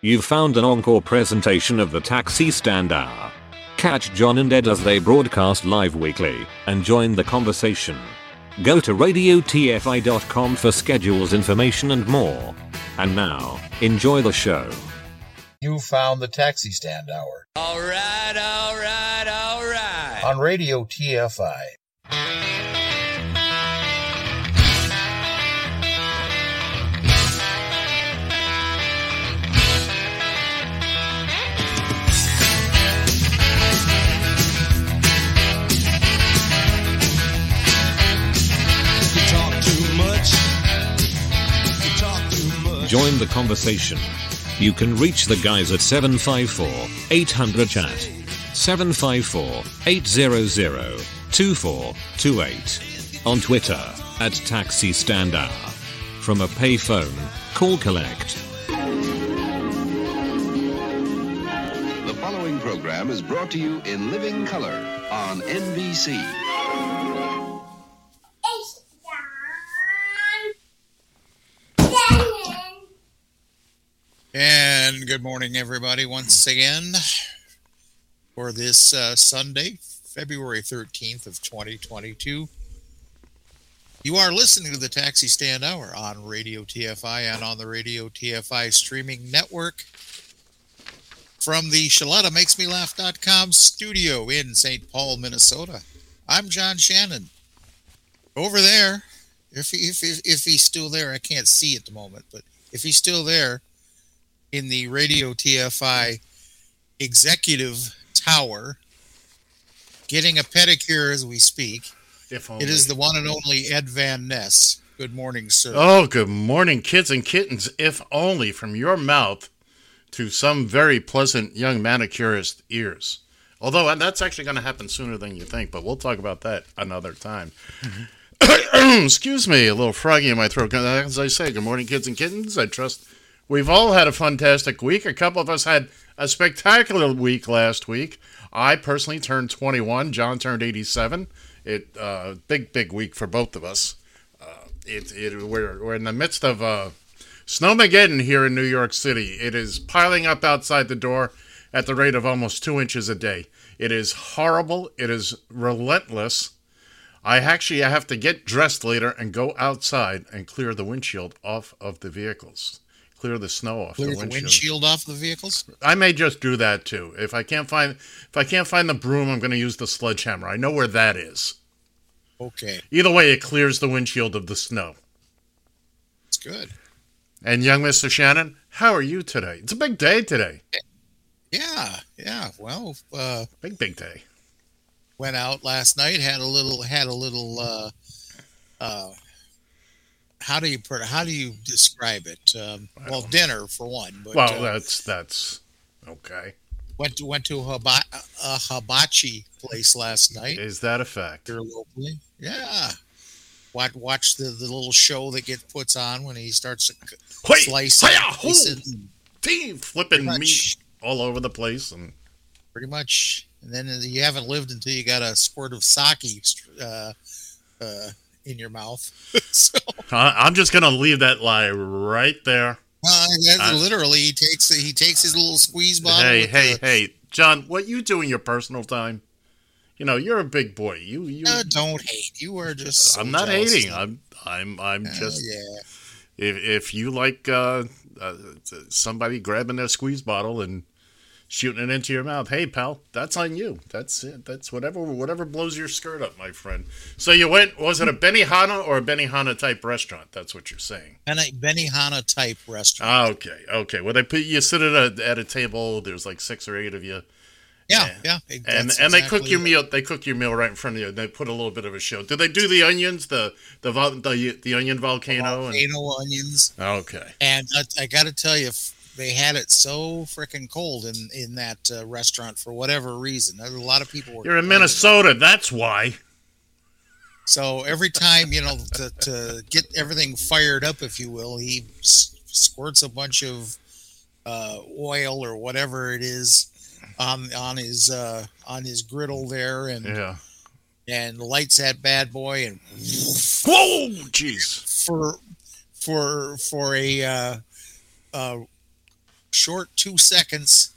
You've found an encore presentation of the Taxi Stand Hour. Catch John and Ed as they broadcast live weekly and join the conversation. Go to radiotfi.com for schedules, information, and more. And now, enjoy the show. You found the Taxi Stand Hour All right, all right, all right. on Radio TFI. Join the conversation. You can reach the guys at 754 800 chat. 754 800 2428. On Twitter at Taxi Stand Hour. From a payphone, call collect. The following program is brought to you in living color on NBC. And good morning, everybody, once again for this uh, Sunday, February 13th of 2022. You are listening to the Taxi Stand Hour on Radio TFI and on the Radio TFI streaming network from the Shaletta Makes Me Laugh.com studio in St. Paul, Minnesota. I'm John Shannon. Over there, if, if, if, if he's still there, I can't see at the moment, but if he's still there, in the Radio TFI executive tower, getting a pedicure as we speak. It is the one and only Ed Van Ness. Good morning, sir. Oh, good morning, kids and kittens. If only from your mouth to some very pleasant young manicurist ears. Although uh, that's actually going to happen sooner than you think, but we'll talk about that another time. Excuse me, a little froggy in my throat. As I say, good morning, kids and kittens. I trust we've all had a fantastic week. A couple of us had a spectacular week last week. I personally turned 21. John turned 87. It uh, big, big week for both of us. it, it we're, we're in the midst of uh, snowmageddon here in New York City. It is piling up outside the door at the rate of almost two inches a day. It is horrible. It is relentless. I actually have to get dressed later and go outside and clear the windshield off of the vehicles. Clear the snow off Clear the the windshield. windshield off the vehicles. I may just do that too. If I can't find if I can't find the broom, I'm going to use the sledgehammer. I know where that is. Okay, Either way, it clears the windshield of the snow. it's good. And young Mr. Shannon, how are you today? It's a big day today. Yeah, yeah. Well, uh, Big big day. went out last night. Had a little. Had a little. Uh, uh, how do you put? How do you describe it? Um, well, dinner for one. But, Well, uh, that's that's okay. went to went to a, hiba- a hibachi place last night. Is that a fact? here locally. Yeah. Watch, watch the, the little show that gets puts on when he starts slicing, hiya, slicing flipping meat much. all over the place, and pretty much. And then you haven't lived until you got a squirt of sake uh, uh, in your mouth. so I'm just gonna leave that lie right there. uh, I- literally, he takes he takes his little squeeze bottle. Hey, hey, the- hey, John, what you do in your personal time? You know, you're a big boy. You, you. Uh, don't hate. You are just. so I'm not hating. I'm, I'm, I'm Uh, just. yeah. If if you like uh, uh, somebody grabbing their squeeze bottle and shooting it into your mouth, hey pal, that's on you. That's it. That's whatever whatever blows your skirt up, my friend. So you went. Was it a Benihana or a Benihana type restaurant? That's what you're saying. Beni- Benihana type restaurant. Ah, okay, okay. Well, they put you sit at a at a table. There's like six or eight of you, yeah, yeah. and and they cook your meal. They cook your meal right in front of you. They put a little bit of a show. Do they do the onions? The the vol- the, the onion volcano? volcano onions. Okay. And I, I got to tell you, they had it so freaking cold in in that uh, restaurant for whatever reason. There's a lot of people were. You're in. Minnesota. That's why. So every time you know to, to get everything fired up, if you will, he s- squirts a bunch of uh, oil or whatever it is on on his uh, on his griddle there, and Yeah. and lights that bad boy, and Whoa, jeez. for for for a uh, uh, short two seconds,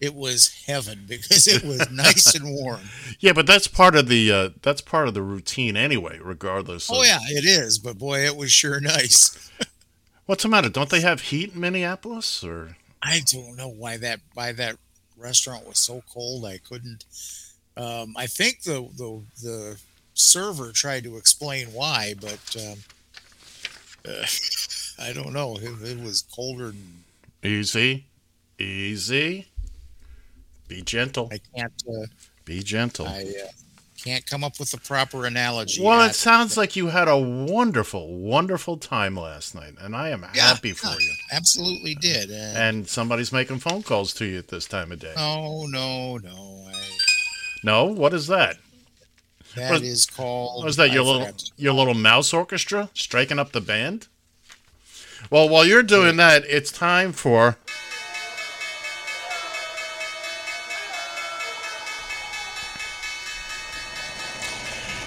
it was heaven because it was nice and warm. Yeah, but that's part of the uh, that's part of the routine anyway. Regardless. Oh of- yeah, it is. But boy, it was sure nice. What's the matter? Don't they have heat in Minneapolis? Or I don't know why that why that restaurant was so cold. I couldn't. Um, I think the the the server tried to explain why, but um, uh, I don't know. It, it was colder than easy, easy. Be gentle. I can't. Uh, Be gentle. I uh, can't come up with the proper analogy. Well, I- it sounds like you had a wonderful, wonderful time last night, and I am Yeah, happy for yeah, you. Absolutely did. And, And somebody's making phone calls to you at this time of day. no, no, no. I, No, what is that? that Was- is called. Was that your I little your little mouse orchestra striking up the band? Well, while you're doing that, it's time for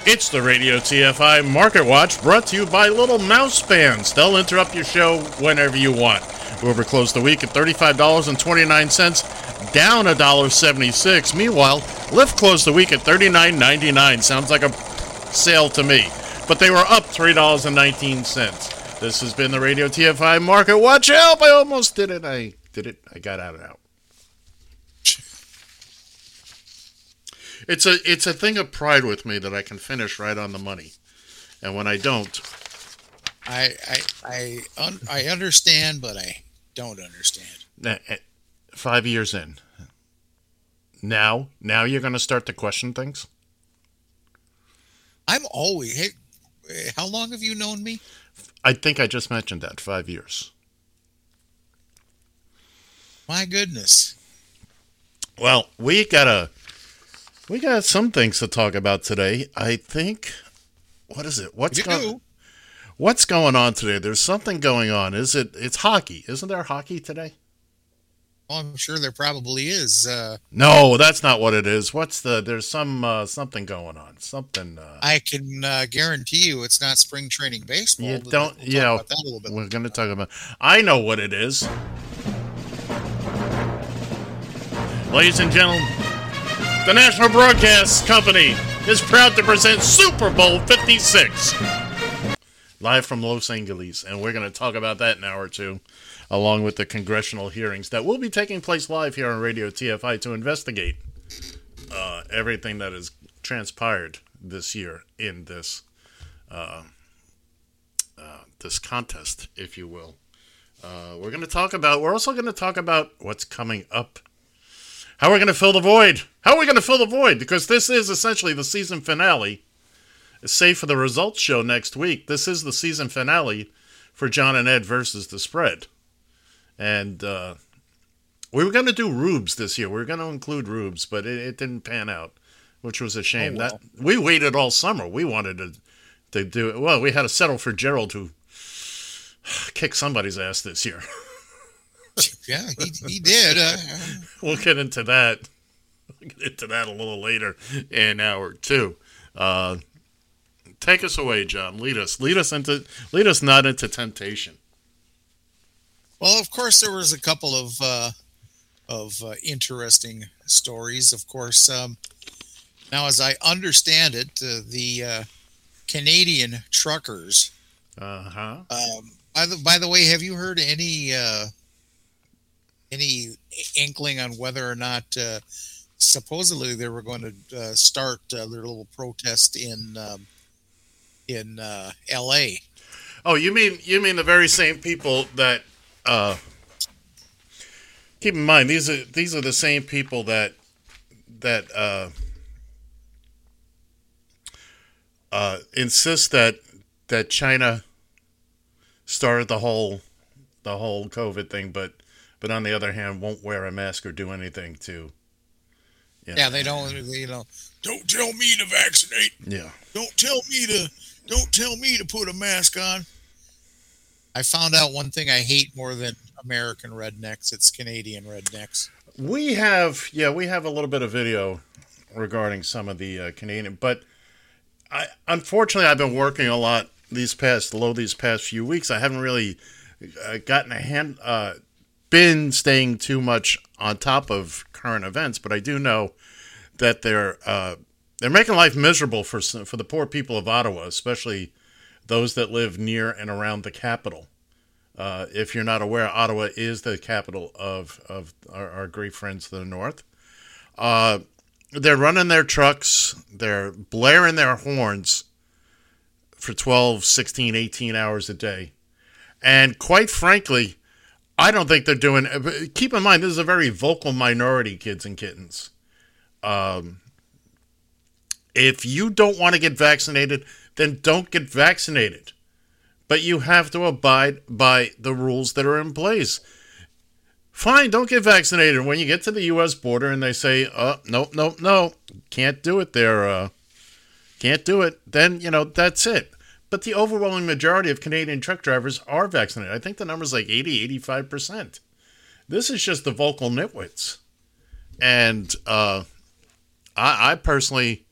It's the Radio TFI Market Watch brought to you by Little Mouse Bands. They'll interrupt your show whenever you want. Uber closed the week at $35.29, down $1.76. Meanwhile, Lyft closed the week at $39.99. Sounds like a sale to me. But they were up $3.19. This has been the Radio TFI Market Watch. Help! I almost did it. I did it. I got out and out. It's a it's a thing of pride with me that I can finish right on the money, and when I don't, I I I, un, I understand, but I don't understand. eh, five years in, now now you're going to start to question things. I'm always. Hey, eh, how long have you known me? I think I just mentioned that five years. My goodness. Well, we got a we got some things to talk about today. I think what is it? What's going. What's going on today? There's something going on. Is it it's hockey. Isn't there hockey today? Well, I'm sure there probably is. Uh, No, that's not what it is. What's the there's some uh, something going on. Something uh I can uh, guarantee you it's not spring training baseball. you don't we'll yeah, about that a little bit. we're going to talk about I know what it is. Ladies and gentlemen, the National Broadcast Company is proud to present Super Bowl 56. Live from Los Angeles, and we're going to talk about that in an hour or two, along with the congressional hearings that will be taking place live here on Radio TFI to investigate uh, everything that has transpired this year in this uh, uh, this contest, if you will. Uh, we're going to talk about. We're also going to talk about what's coming up. How we're going to fill the void. How are we going to fill the void? Because this is essentially the season finale. Save for the results show next week. This is the season finale for John and Ed versus the spread. And uh, we were going to do Rubes this year. We were going to include Rubes, but it, it didn't pan out, which was a shame. Oh, well. That we waited all summer. We wanted to to do it. Well, we had to settle for Gerald to kick somebody's ass this year. yeah, he, he did. Uh, we'll get into that. We'll get into that a little later in hour two. Uh, take us away, John. Lead us. Lead us into. Lead us not into temptation. Well, of course, there was a couple of uh, of uh, interesting stories. Of course, um, now as I understand it, uh, the uh, Canadian truckers. Uh huh. Um, by the by the way, have you heard any uh, any inkling on whether or not uh, supposedly they were going to uh, start uh, their little protest in um, in uh, L.A. Oh, you mean you mean the very same people that? Uh, keep in mind these are these are the same people that that uh, uh, insist that that China started the whole the whole COVID thing, but but on the other hand, won't wear a mask or do anything to. you know. Yeah, they don't. You know, don't tell me to vaccinate. Yeah. Don't tell me to. Don't tell me to put a mask on. I found out one thing I hate more than American rednecks. It's Canadian rednecks. We have, yeah, we have a little bit of video regarding some of the uh, Canadian, but I unfortunately I've been working a lot these past low these past few weeks. I haven't really uh, gotten a hand uh, been staying too much on top of current events, but I do know that they're uh, they're making life miserable for for the poor people of Ottawa, especially those that live near and around the capital. Uh, if you're not aware, Ottawa is the capital of of our, our great friends to the north. Uh, they're running their trucks, they're blaring their horns for 12, 16, 18 hours a day. And quite frankly, I don't think they're doing. Keep in mind, this is a very vocal minority, kids and kittens. Um, if you don't want to get vaccinated, then don't get vaccinated. But you have to abide by the rules that are in place. Fine, don't get vaccinated. When you get to the U.S. border and they say, "Uh, no, no, no, can't do it there," uh, can't do it. Then you know that's it. But the overwhelming majority of Canadian truck drivers are vaccinated. I think the number's like 80, 85%. This is just the vocal nitwits. And uh, I, I personally,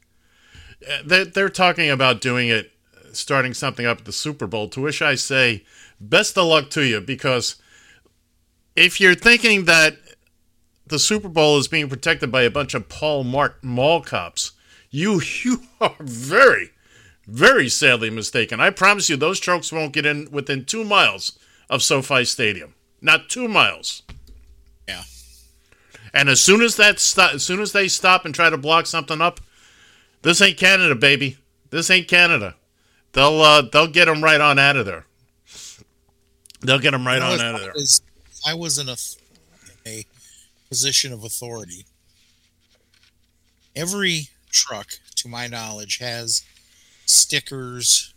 they're, they're talking about doing it, starting something up at the Super Bowl, to which I say, best of luck to you, because if you're thinking that the Super Bowl is being protected by a bunch of Paul Blart mall cops, you you are very, very sadly mistaken. I promise you, those trucks won't get in within two miles of SoFi Stadium. Not two miles. Yeah. And as soon as that sto- as soon as they stop and try to block something up, this ain't Canada, baby. This ain't Canada. They'll uh, they'll get them right on out of there. They'll get them right on out of I there. was- I was in a, a position of authority. Every truck, to my knowledge, has stickers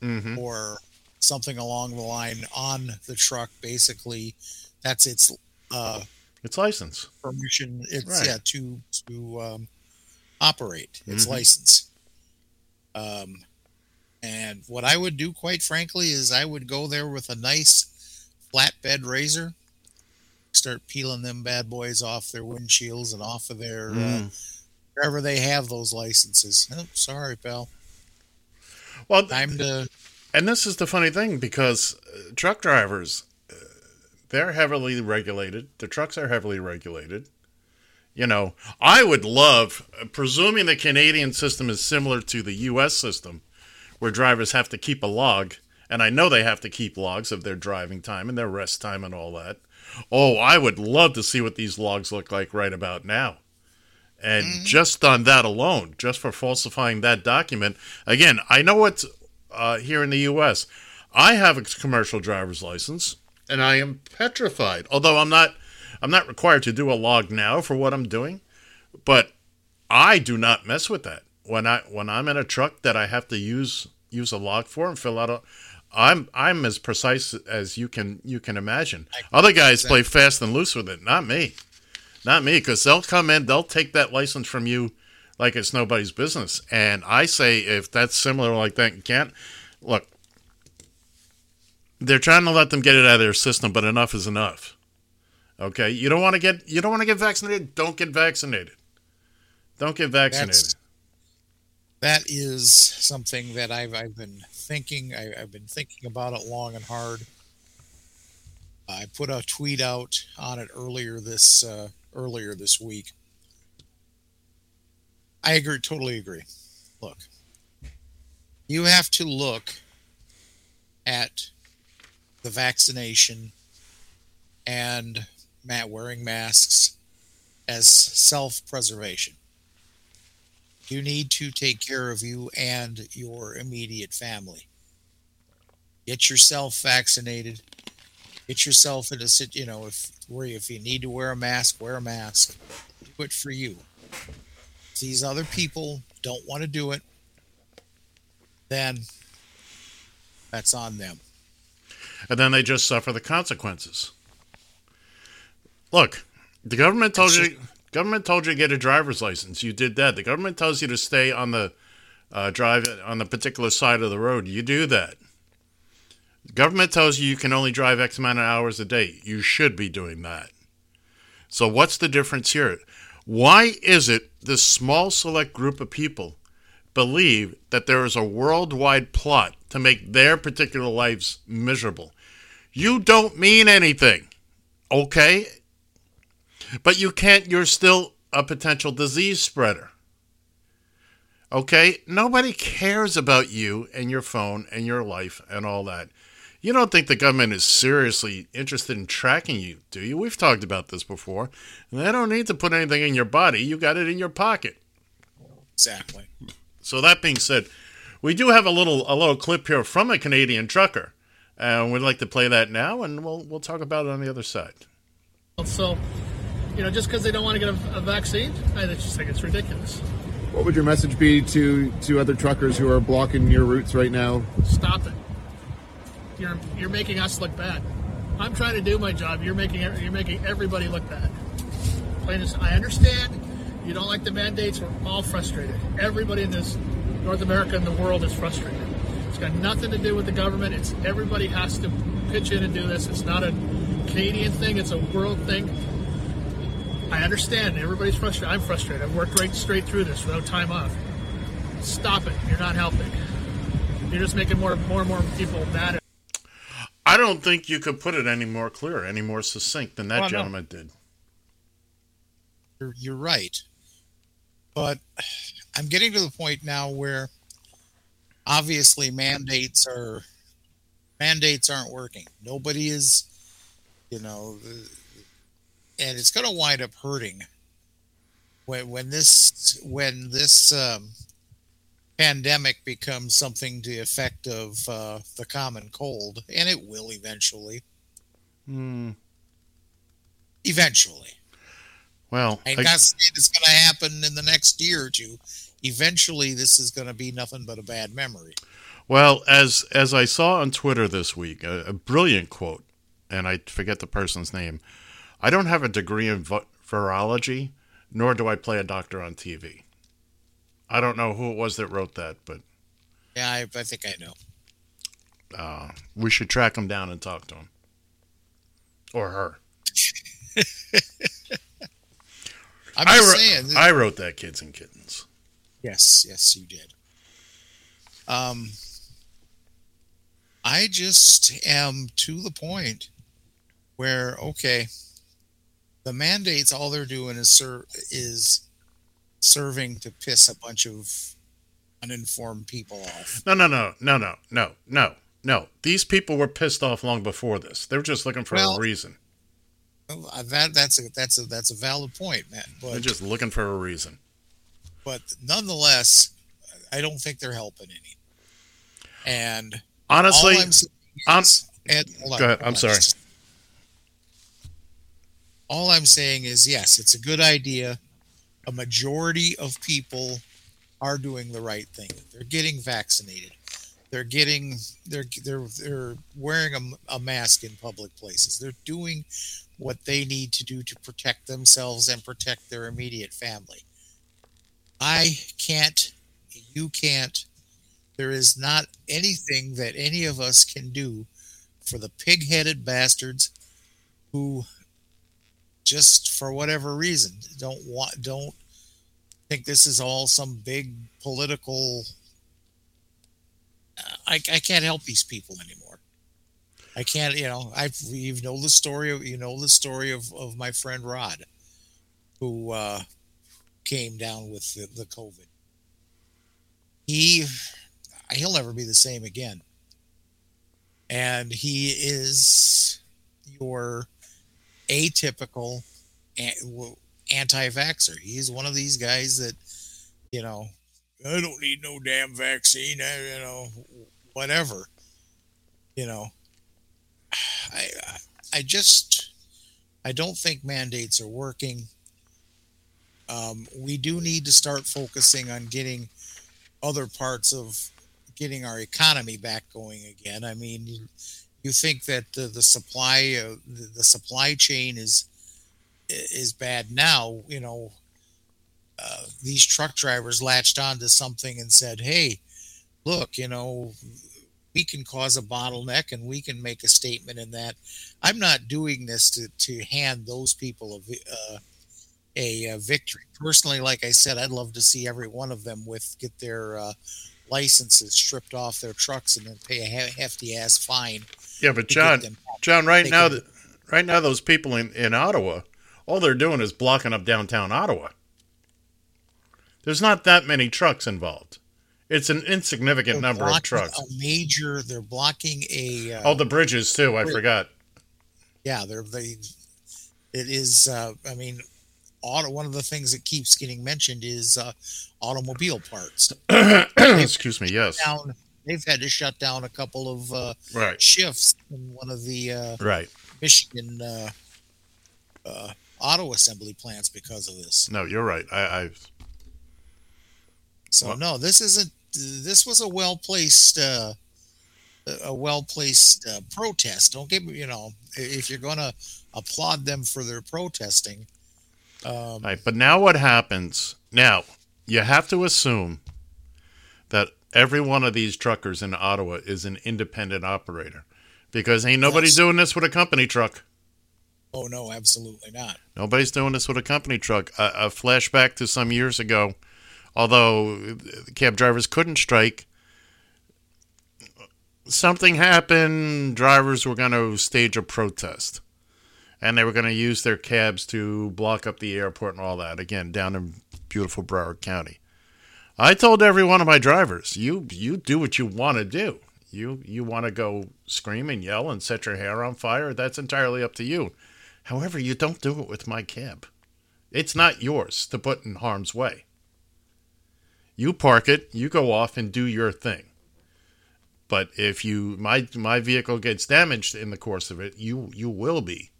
hmm or something along the line on the truck. Basically, that's its uh, It's license. permission. It's Right. yeah to to um, operate its Mhm. license. Um, and what I would do, quite frankly, is I would go there with a nice flatbed razor, start peeling them bad boys off their windshields and off of their uh, Mm. wherever they have those licenses. Oh, sorry, pal. Well, Time to And this is the funny thing because uh, truck drivers, uh, they're heavily regulated. The trucks are heavily regulated. You know, I would love, presuming the Canadian system is similar to the U.S. system, where drivers have to keep a log, and I know they have to keep logs of their driving time and their rest time and all that. Oh, I would love to see what these logs look like right about now. And just on that alone, just for falsifying that document, again, I know what's uh, here in the U.S. I have a commercial driver's license, and I am petrified. Although I'm not, I'm not required to do a log now for what I'm doing, but I do not mess with that. When I when I'm in a truck that I have to use use a log for and fill out a, I'm I'm as precise as you can you can imagine. Other guys play fast and loose with it, not me, not me, because they'll come in, they'll take that license from you like it's nobody's business. And I say if that's similar like that, you can't look. They're trying to let them get it out of their system, but enough is enough. Okay, you don't want to get you don't want to get vaccinated. Don't get vaccinated. Don't get vaccinated. That's, that is something that I've I've been thinking. I, I've been thinking about it long and hard. I put a tweet out on it earlier this uh, earlier this week. I agree, totally agree. Look, you have to look at the vaccination and Matt wearing masks as self-preservation. You need to take care of you and your immediate family. Get yourself vaccinated. Get yourself in a sit. You know, if where if you need to wear a mask, wear a mask. Do it for you. If these other people don't want to do it, then that's on them. and then they just suffer the consequences. Look, the government told you government told you to get a driver's license. You did that. The government tells you to stay on the uh, drive on the particular side of the road. You do that. The government tells you you can only drive X amount of hours a day. You should be doing that. So what's the difference here? Why is it this small select group of people believe that there is a worldwide plot to make their particular lives miserable? You don't mean anything. Okay. But you can't, you're still a potential disease spreader. Okay? Nobody cares about you and your phone and your life and all that. You don't think the government is seriously interested in tracking you, do you? We've talked about this before. They don't need to put anything in your body, you got it in your pocket. Exactly. So that being said, we do have a little a little clip here from a Canadian trucker. And we'd like to play that now and we'll we'll talk about it on the other side. So, you know, just because they don't want to get a, a vaccine, I just think it's ridiculous. What would your message be to to other truckers who are blocking your routes right now? Stop it. You're you're making us look bad. I'm trying to do my job. You're making you're making everybody look bad. Plain as I understand. You don't like the mandates. We're all frustrated. Everybody in this North America and the world is frustrated. It's got nothing to do with the government. It's everybody has to pitch in and do this. It's not a Canadian thing. It's a world thing. I understand. Everybody's frustrated. I'm frustrated. I've worked right straight through this without time off. Stop it. You're not helping. You're just making more, more and more people mad. At I don't think you could put it any more clear, any more succinct than that Well, no. gentleman did. You're, you're right. But I'm getting to the point now where obviously mandates are mandates aren't working. Nobody is, you know, and it's going to wind up hurting when when this when this um, pandemic becomes something to the effect of uh, the common cold, and it will eventually. Hmm. Eventually. Well, I'm I- not saying it's going to happen in the next year or two. Eventually, this is going to be nothing but a bad memory. Well, as as I saw on Twitter this week, a, a brilliant quote, and I forget the person's name. I don't have a degree in vi- virology, nor do I play a doctor on TV. I don't know who it was that wrote that, but Yeah, I, I think I know. uh, we should track him down and talk to him or her. I'm I, just wrote, saying. I wrote that, kids and kittens. yes, yes, you did. Um, I just am to the point where okay, the mandates all they're doing is ser- is serving to piss a bunch of uninformed people off. No, no, no, no, no, no, no, no. These people were pissed off long before this. They were just looking for Well, a reason. That that's a that's a that's a valid point, man. They're just looking for a reason. but nonetheless, I don't think they're helping any. And Honestly, I'm I'm- is, hold on, Go ahead, I'm on, sorry. just- all I'm saying is, yes, it's a good idea. A majority of people are doing the right thing. They're getting vaccinated. They're getting they're they're they're wearing a, a mask in public places. They're doing what they need to do to protect themselves and protect their immediate family. I can't, you can't. There is not anything that any of us can do for the pig-headed bastards who just for whatever reason don't want don't think this is all some big political I, I can't help these people anymore. I can't, you know, I you know the story of you know the story of, of my friend Rod, who uh, came down with the, the COVID. He he'll never be the same again, and he is your atypical anti-vaxxer. He's one of these guys that, you know, I don't need no damn vaccine. I, you know, whatever. You know, I I- just I don't think mandates are working. Um, we do need to start focusing on getting other parts of getting our economy back going again. I mean, you, think that the, the supply uh, the, the supply chain is is bad now. You know, uh, these truck drivers latched onto something and said, "Hey, look, you know, we can cause a bottleneck and we can make a statement in that." I'm not doing this to to hand those people a uh, a, uh victory. Personally, like I said, I'd love to see every one of them with get their uh, licenses stripped off their trucks and then pay a hefty ass fine. Yeah, but John, John, right they now, can- right now, those people in, in Ottawa, all they're doing is blocking up downtown Ottawa. There's not that many trucks involved. It's an insignificant number of trucks. A major. They're blocking a. Uh, Oh, the bridges too. I Bridge. forgot. yeah, they're they. It is. Uh, I mean, auto. One of the things that keeps getting mentioned is uh, automobile parts. Excuse me. Yes. Down. They've had to shut down a couple of uh, Right. shifts in one of the uh, Right. Michigan uh, uh, auto assembly plants because of this. No, you're right. I, I So Well- no, this isn't. This was a well placed, uh, a well placed uh, protest. Don't get me. You know, if you're going to applaud them for their protesting, um, Right, but now what happens? Now you have to assume that every one of these truckers in Ottawa is an independent operator, because ain't nobody Yes. doing this with a company truck. oh no, absolutely not. Nobody's doing this with a company truck. A, a flashback to some years ago, although the cab drivers couldn't strike. Something happened. Drivers were going to stage a protest, and they were going to use their cabs to block up the airport and all that. Again, down in beautiful Broward County. I told every one of my drivers, "You you do what you want to do. You you want to go scream and yell and set your hair on fire. That's entirely up to you." However, you don't do it with my cab. It's not yours to put in harm's way. You park it, you go off and do your thing. But if you my my vehicle gets damaged in the course of it, you you will be,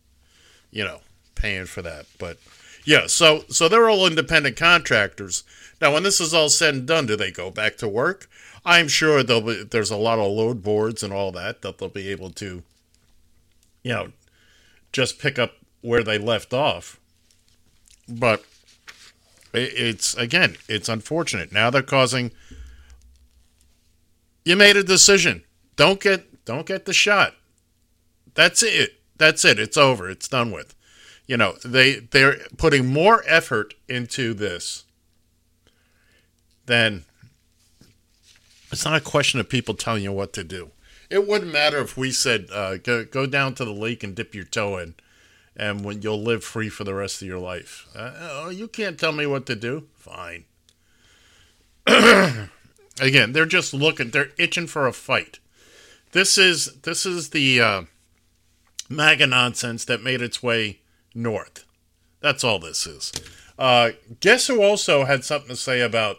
you know, paying for that. But yeah, so so they're all independent contractors. Now, when this is all said and done, do they go back to work? I'm sure there'll be, there's a lot of load boards and all that that they'll be able to, you know, just pick up where they left off. But it's again, it's unfortunate. Now they're causing. You made a decision. Don't get don't get the shot. That's it. That's it. It's over. It's done with. You know they they're putting more effort into this than. It's not a question of people telling you what to do. It wouldn't matter if we said uh, go go down to the lake and dip your toe in, and when you'll live free for the rest of your life. Uh, oh, you can't tell me what to do. Fine. Again, they're just looking. They're itching for a fight. This is this is the uh, MAGA nonsense that made its way north. That's all this is. Uh, guess who also had something to say about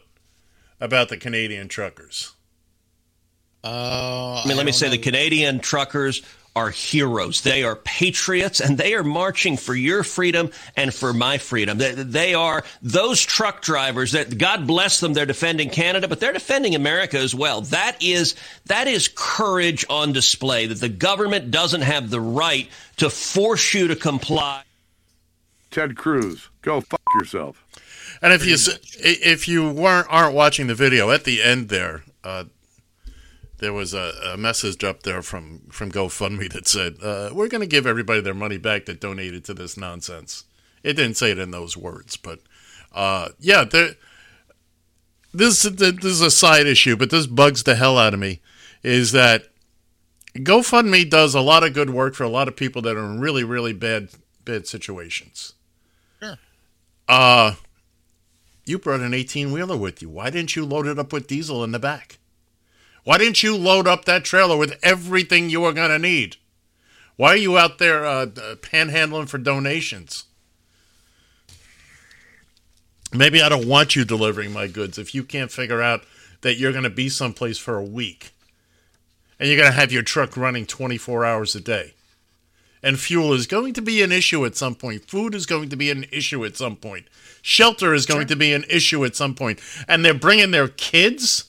about the Canadian truckers? Uh, I mean, let me don't say the. Canadian truckers are heroes. They are patriots and they are marching for your freedom and for my freedom. They, they are those truck drivers that God bless them. They're defending Canada, but they're defending America as well. That is, that is courage on display that the government doesn't have the right to force you to comply. Ted Cruz, go fuck yourself. And if you if you weren't aren't watching the video at the end there, uh, there was a, a message up there from from GoFundMe that said uh, we're going to give everybody their money back that donated to this nonsense. It didn't say it in those words, but uh, yeah, there, this this is a side issue, but this bugs the hell out of me. Is that GoFundMe does a lot of good work for a lot of people that are in really really bad bad situations. Sure. Uh you brought an 18 wheeler with you. Why didn't you load it up with diesel in the back? Why didn't you load up that trailer with everything you were going to need? Why are you out there uh, uh, panhandling for donations? Maybe I don't want you delivering my goods if you can't figure out that you're going to be someplace for a week and you're going to have your truck running 24 hours a day. And fuel is going to be an issue at some point. Food is going to be an issue at some point. Shelter is going to be an issue at some point. And they're bringing their kids.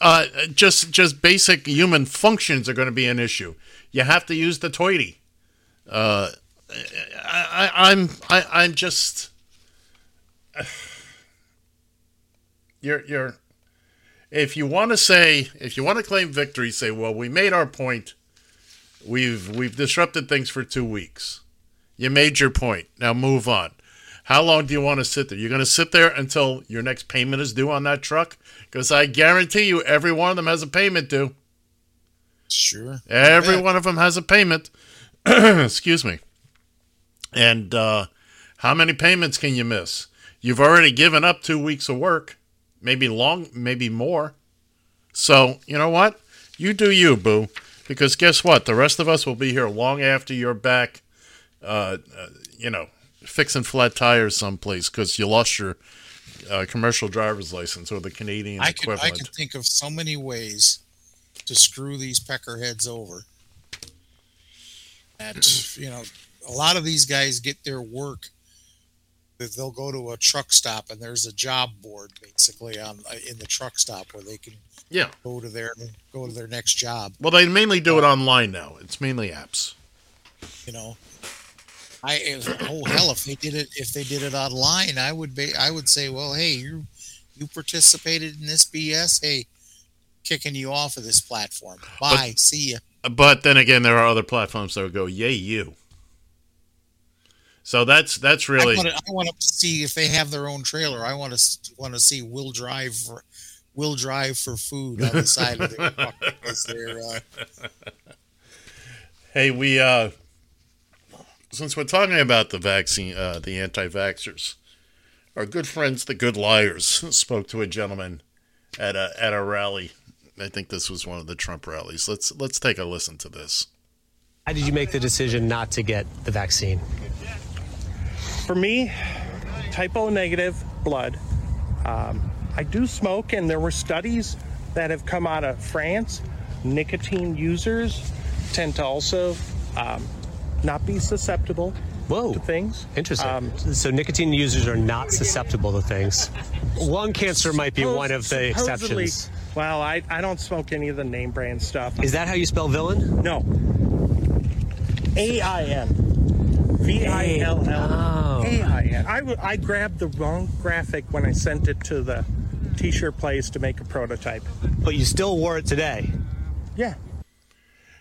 Uh, just just basic human functions are going to be an issue. You have to use the toity. Uh, I, I, I'm I, I'm just you're you're if you want to say if you want to claim victory, say, well, we made our point. We've we've disrupted things for two weeks. You made your point. Now move on. How long do you want to sit there? You're going to sit there until your next payment is due on that truck? Because I guarantee you, every one of them has a payment due. Sure. Every one of them has a payment. excuse me. And uh, how many payments can you miss? You've already given up two weeks of work, maybe long, maybe more. So you know what? You do you, boo. Because guess what? The rest of us will be here long after you're back. Uh, uh, you know, fixing flat tires someplace because you lost your uh, commercial driver's license or the Canadian I could, I equivalent. could think of so many ways to screw these peckerheads over. That you know, a lot of these guys get their work. that They'll go to a truck stop and there's a job board basically on in the truck stop where they can Yeah. go to their go to their next job. Well, they mainly do it online now. It's mainly apps. You know, I if, oh hell if they did it if they did it online I would be I would say well hey you you participated in this BS hey kicking you off of this platform bye see ya. But then again, there are other platforms that would go, "Yay, you." So that's that's really I want, to, I want to see if they have their own trailer. I want to want to see will drive for will drive for food on the side of their uh, Hey, we uh since we're talking about the vaccine, uh, the anti-vaxxers, our good friends, the good liars, spoke to a gentleman at a at a rally. I think this was one of the Trump rallies. Let's let's take a listen to this. How did you make the decision not to get the vaccine? For me, type O negative blood. Um, I do smoke, and there were studies that have come out of France. Nicotine users tend to also um, not be susceptible Whoa. to things. Interesting. Um, so nicotine users are not susceptible to things. Lung cancer might be one of the exceptions. Well, I, I don't smoke any of the name brand stuff. Is that how you spell villain? No. A I N. V I L L A I N. I w- I grabbed the wrong graphic when I sent it to the t shirt place to make a prototype. But you still wore it today. Yeah.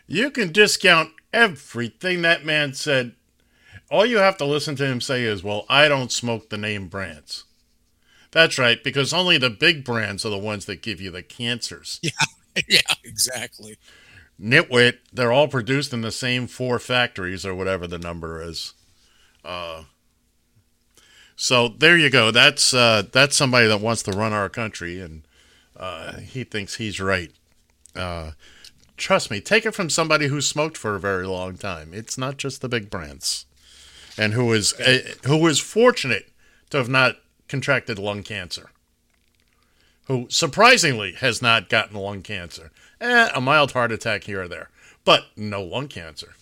You can discount everything that man said. All you have to listen to him say is, "Well, I don't smoke the name brands." That's right, because only the big brands are the ones that give you the cancers. yeah yeah exactly. Nitwit, they're all produced in the same four factories or whatever the number is. Uh, so there you go. That's uh, that's somebody that wants to run our country, and uh, he thinks he's right. Uh, trust me, take it from somebody who smoked for a very long time. It's not just the big brands, and who is uh, who is fortunate to have not contracted lung cancer. Who surprisingly has not gotten lung cancer. Eh, a mild heart attack here or there, but no lung cancer.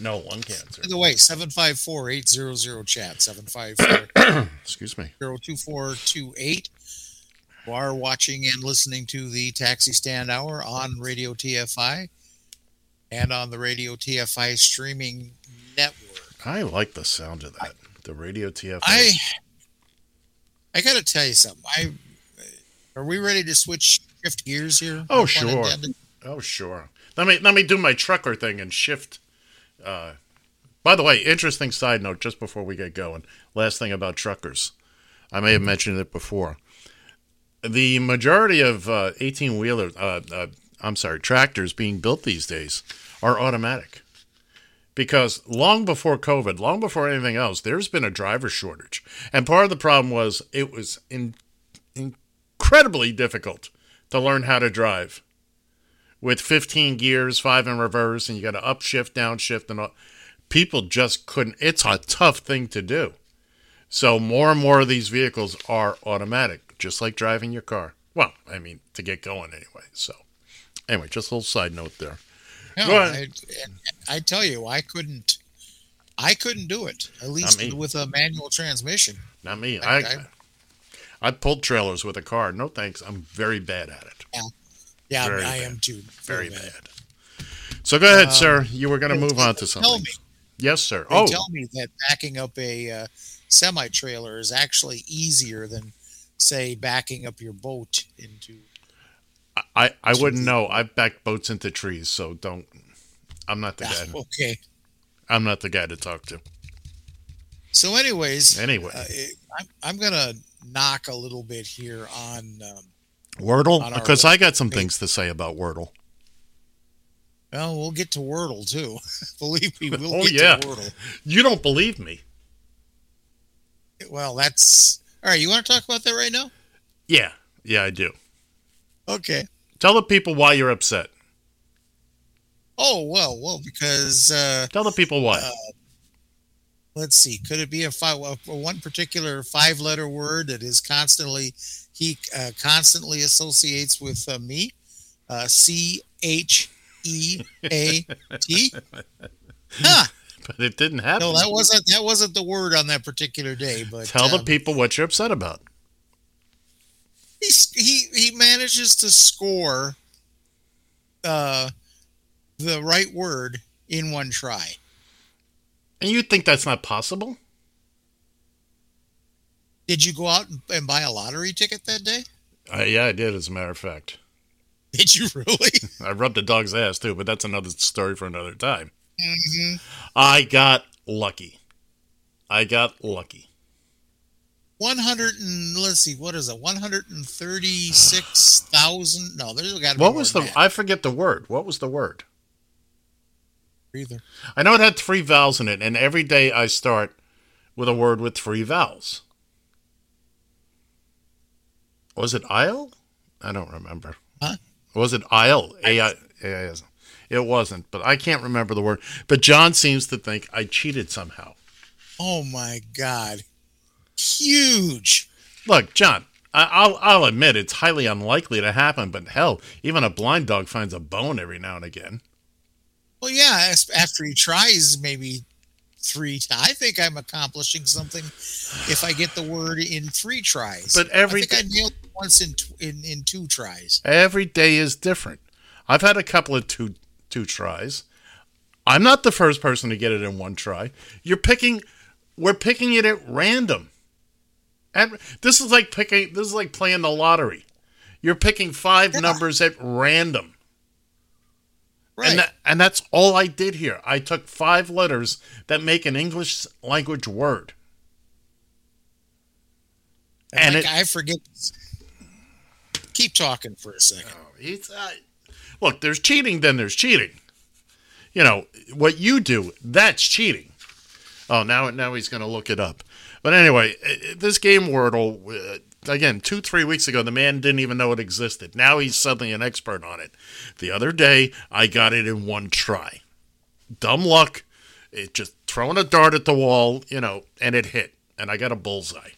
No lung cancer. By the way, 754-800 chat 754 Excuse me. 02428. You are watching and listening to the Taxi Stand Hour on Radio TFI and on the Radio TFI streaming network. I like the sound of that. The radio TFI. I I got to tell you something. I are we ready to switch shift gears here? Oh sure. Oh sure. Let me let me do my trucker thing and shift. Uh, by the way, interesting side note just before we get going. Last thing about truckers, I may have mentioned it before. The majority of uh, eighteen wheeler, uh, uh, I'm sorry, tractors being built these days are automatic. Because long before COVID, long before anything else, there's been a driver shortage, and part of the problem was it was in, incredibly difficult to learn how to drive with 15 gears, five in reverse, and you got to upshift, downshift, and all. People just couldn't. It's a tough thing to do. So more and more of these vehicles are automatic, just like driving your car. Well, I mean, to get going anyway. So, anyway, just a little side note there. No, I, I tell you, I couldn't. I couldn't do it. At least with a manual transmission. Not me. I- I, I- pulled trailers with a car. No thanks. I'm very bad at it. Yeah, yeah, Very I bad. am too. Very bad. So go ahead, Um, sir. You were going to move on to something. Tell me. Yes, sir. They Oh, tell me that backing up a uh, semi trailer is actually easier than, say, backing up your boat into. I, I wouldn't know. I've backed boats into trees, so don't. I'm not the guy. Okay. I'm not the guy to talk to. So, anyways, Anyway. uh, it- I'm, I'm gonna knock a little bit here on. Um, Wordle? on Because I got some webpage. things to say about Wordle. Well, we'll get to Wordle too. Believe me, we'll oh get yeah. to Wordle. You don't believe me? Well, that's all right. You want to talk about that right now? Yeah, yeah, I do. Okay. Tell the people why you're upset. Oh well, well because uh, Tell the people why. let's see, could it be a five, one particular five-letter word that is constantly he uh, constantly associates with uh, me? Uh, C H E A T. Huh. But it didn't happen. No, that wasn't that wasn't the word on that particular day. But Tell the um, people what you're upset about. he's, he he manages to score uh, the right word in one try. And you think that's not possible? Did you go out and- and buy a lottery ticket that day? Uh, yeah, I did, as a matter of fact. Did you really? I rubbed a dog's ass too, but that's another story for another time. Hmm I got lucky. I got lucky. 100 and let's see, what is it? 136,000? No, there's got to be What was the? I forget the word. What was the word? Either. I know it had three vowels in it, and every day I start with a word with three vowels. Was it isle? I don't remember. Huh? Was it isle? A I. A I- It wasn't, but I can't remember the word. But John seems to think I cheated somehow. Oh my God. Huge. Look, John, I- I'll I'll admit it's highly unlikely to happen, but hell, even a blind dog finds a bone every now and again. Well, yeah, after he tries maybe three times. I think I'm accomplishing something if I get the word in three tries. But every I think I nailed once in, tw- in in two tries. Every day is different. I've had a couple of two two tries. I'm not the first person to get it in one try. You're picking we're picking it at random. And this is like picking this is like playing the lottery. You're picking five numbers at random. Right. And, that, and that's all I did here. I took five letters that make an English language word. And like, it- I forget. Keep talking for a second. It's, uh, look, there's cheating, then there's cheating. You know what you do, that's cheating. Oh, now now he's going to look it up. But anyway, this game Wordle, uh, again, two three weeks ago, the man didn't even know it existed. Now he's suddenly an expert on it. The other day, I got it in one try. Dumb luck. It just throwing a dart at the wall, you know, and it hit, and I got a bullseye.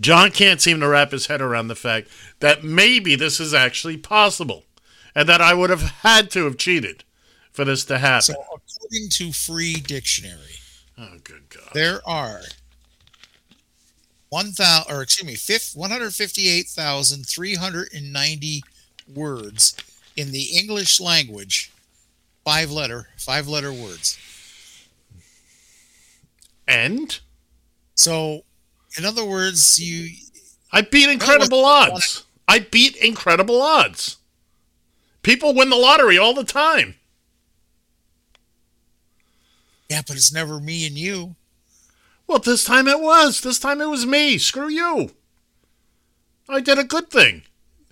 John can't seem to wrap his head around the fact that maybe this is actually possible and that I would have had to have cheated for this to happen. So, according to Free Dictionary, oh, good God. there are one thousand, or excuse me, one hundred fifty-eight thousand three hundred and ninety words in the English language. Five letter, five letter words. And So, in other words, you I beat incredible odds. I beat incredible odds. People win the lottery all the time. yeah, but it's never me and you. Well, this time it was. This time it was me. Screw you. I did a good thing.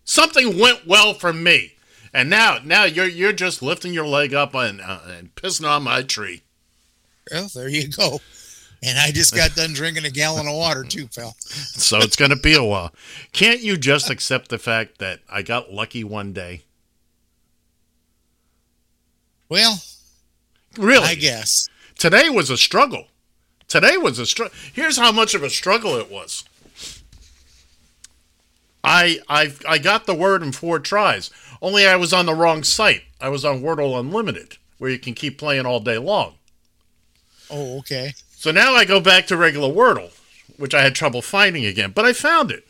Something went well for me. And now, now you're you're just lifting your leg up and, uh, and pissing on my tree. Well, there you go. And I just got done drinking a gallon of water too, pal. So it's going to be a while. Can't you just accept the fact that I got lucky one day? Well, Really? I guess. Today was a struggle. Today was a struggle. Here's how much of a struggle it was. I I I got the word in four tries. Only I was on the wrong site. I was on Wordle Unlimited, where you can keep playing all day long. Oh, okay. So now I go back to regular Wordle, which I had trouble finding again, but I found it.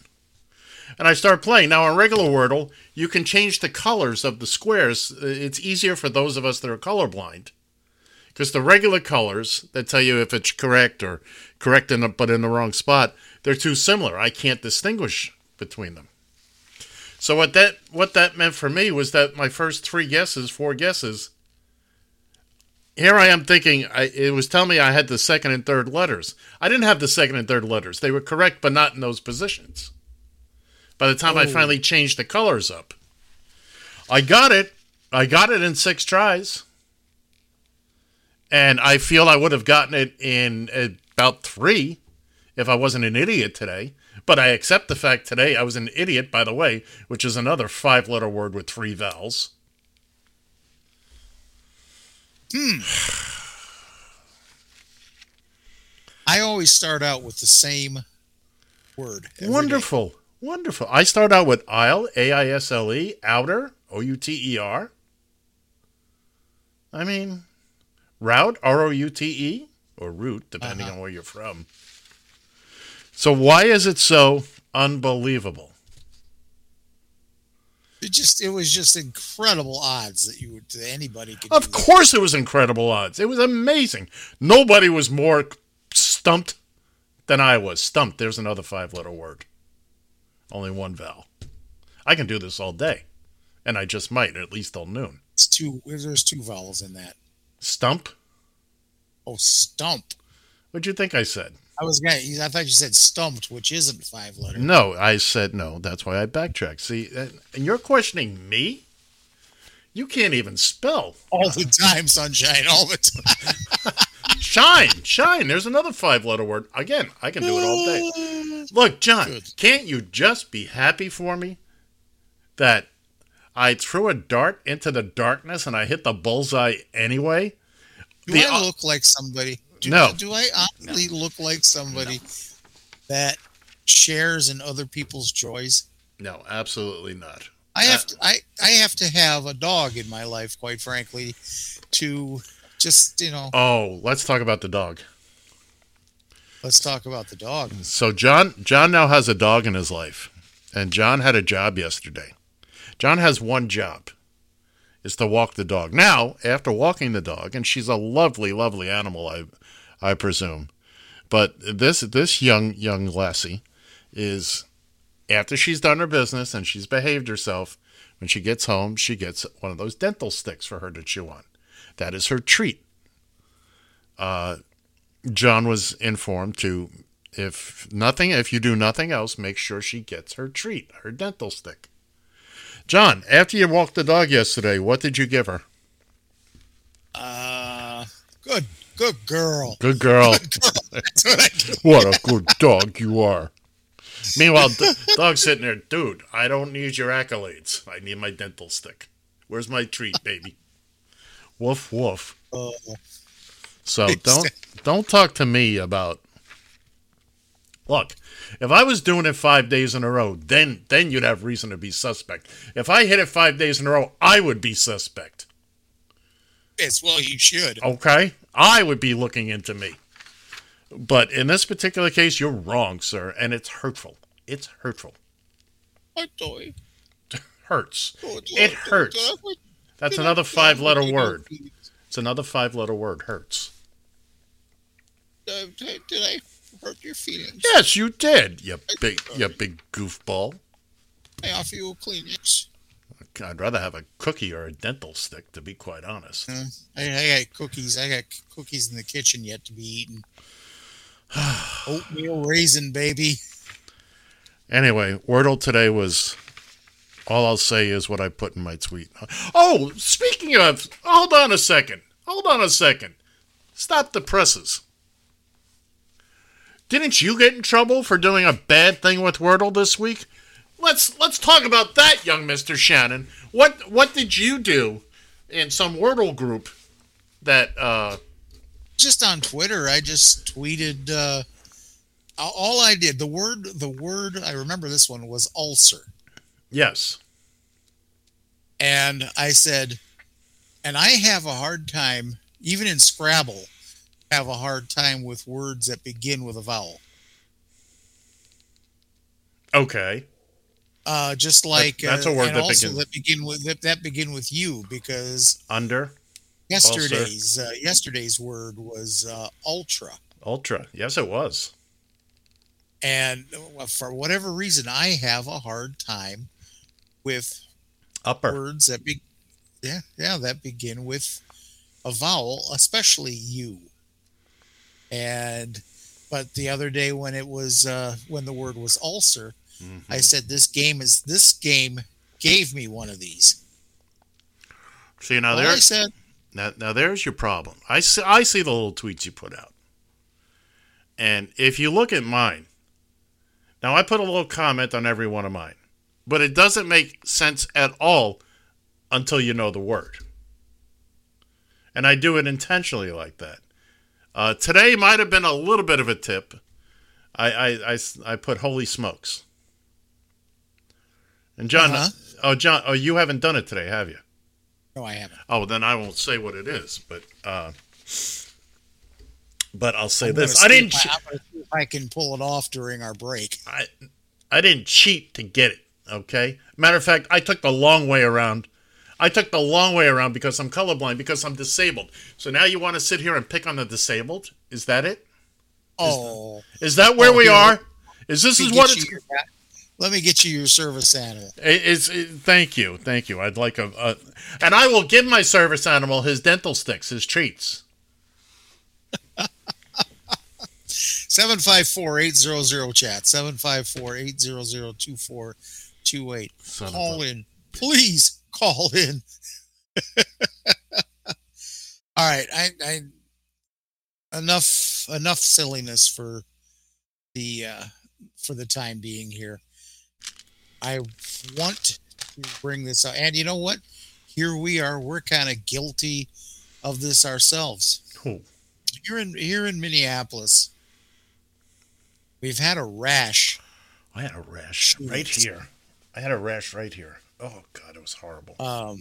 And I start playing. Now on regular Wordle, you can change the colors of the squares. Uh, It's easier for those of us that are colorblind. Because the regular colors that tell you if it's correct or correct in but in the wrong spot, they're too similar. I can't distinguish between them. So what that what that meant for me was that my first three guesses, four guesses, here I am thinking I, it was telling me I had the second and third letters. I didn't have the second and third letters. They were correct, but not in those positions. By the time I finally changed the colors up, I got it, I got it in six tries. And I feel I would have gotten it in about three if I wasn't an idiot today. But I accept the fact today I was an idiot, by the way, which is another five letter word with three vowels. Hmm. I always start out with the same word. every day. Wonderful. I start out with aisle, A I S L E, outer, O U T E R. I mean, route, R O U T E, or route, depending Uh-huh. on where you're from. So, why is it so unbelievable? It just it was just incredible odds that you would that anybody could. Of course, it was incredible odds. It was amazing. Nobody was more stumped than I was. Stumped. There's another five letter word. Only one vowel. I can do this all day, and I just might, at least till noon. It's two. There's two vowels in that. Stump? Oh, stump. What'd you think I said? I was gonna. I thought you said stumped, which isn't five letters. No, I said no. That's why I backtracked. See, and you're questioning me? You can't even spell. All the time, sunshine. All the time. Shine, shine. There's another five letter word. Again, I can do it all day. Uh, look, John, can't you just be happy for me that I threw a dart into the darkness and I hit the bullseye anyway? Do The- I look like somebody? Do, No. Do I honestly look like somebody that shares in other people's joys? No, absolutely not. I uh, have to. I I have to have a dog in my life, quite frankly, to just you know. Oh, let's talk about the dog. Let's talk about the dog. So John John now has a dog in his life. And John had a job yesterday. John has one job. Is to walk the dog. Now, after walking the dog, and she's a lovely, lovely animal, I I presume. But this this young young lassie is after she's done her business and she's behaved herself, when she gets home, she gets one of those dental sticks for her to chew on. That is her treat. Uh, John was informed to, if nothing, if you do nothing else, make sure she gets her treat, her dental stick. John, after you walked the dog yesterday, what did you give her? Uh, good, good girl. Good girl. I do. what a good dog you are. Meanwhile, the dog's sitting there, dude, I don't need your accolades. I need my dental stick. Where's my treat, baby? Woof woof. Uh, So don't don't talk to me about Look, if I was doing it 5 days in a row, then then you'd have reason to be suspect. If I hit it 5 days in a row, I would be suspect. yes, well, you should. Okay? I would be looking into me. But in this particular case, you're wrong, sir, and it's hurtful. It's hurtful. Boy. Hurts. Oh, It hurts. That's another five letter word. It's another five letter word. Hurts. Did did I hurt your feelings? Yes, you did, you big you big goofball. I offer you a Kleenex. I'd rather have a cookie or a dental stick, to be quite honest. Uh, I, I got cookies. I got cookies in the kitchen yet to be eaten. Oatmeal raisin, baby. Anyway, Wordle today was. All I'll say is what I put in my tweet. Oh, speaking of, hold on a second. Hold on a second. Stop the presses. Didn't you get in trouble for doing a bad thing with Wordle this week? Let's let's talk about that, young Mister Shannon. What what did you do in some Wordle group that uh Just on Twitter, I just tweeted. Uh, all I did, the word, the word, I remember this one was ulcer. yes And I said, and I have a hard time, even in Scrabble, have a hard time with words that begin with a vowel. okay Uh, just like that's uh, a word and that also begins- that begin with that, that begin with you because under yesterday's uh, yesterday's word was uh, ultra, ultra yes it was and for whatever reason, I have a hard time with upper words that be yeah yeah that begin with a vowel, especially you. And but the other day when it was uh, when the word was ulcer, I said this game is this game gave me one of these. See now All there. I said- Now, now there's your problem. I see, I see the little tweets you put out, and if you look at mine, now I put a little comment on every one of mine, but it doesn't make sense at all until you know the word, and I do it intentionally like that. Uh, today might have been a little bit of a tip. I I, I, I put holy smokes. And John, Uh-huh. oh John, oh you haven't done it today, have you? No, I haven't. Oh, then I won't say what it is, but uh, but I'll say I'm this: I didn't. if I, I'm see if I can pull it off during our break. I I didn't cheat to get it. Okay. Matter of fact, I took the long way around. I took the long way around because I'm colorblind because I'm disabled. So now you want to sit here and pick on the disabled? Is that it? Oh, Is that where Oh, we here, are? Is this is what it's? Let me get you your service animal. It's it- thank you, thank you. I'd like a, a, and I will give my service animal his dental sticks, his treats. 754-800 chat 754-800-2428 Son call in please call in all right I, I enough enough silliness for the uh for the time being here i want to bring this up and you know what here we are we're kind of guilty of this ourselves Cool. here in here in minneapolis we've had a rash I had a rash right here. I had a rash right here. Oh God, it was horrible. Um,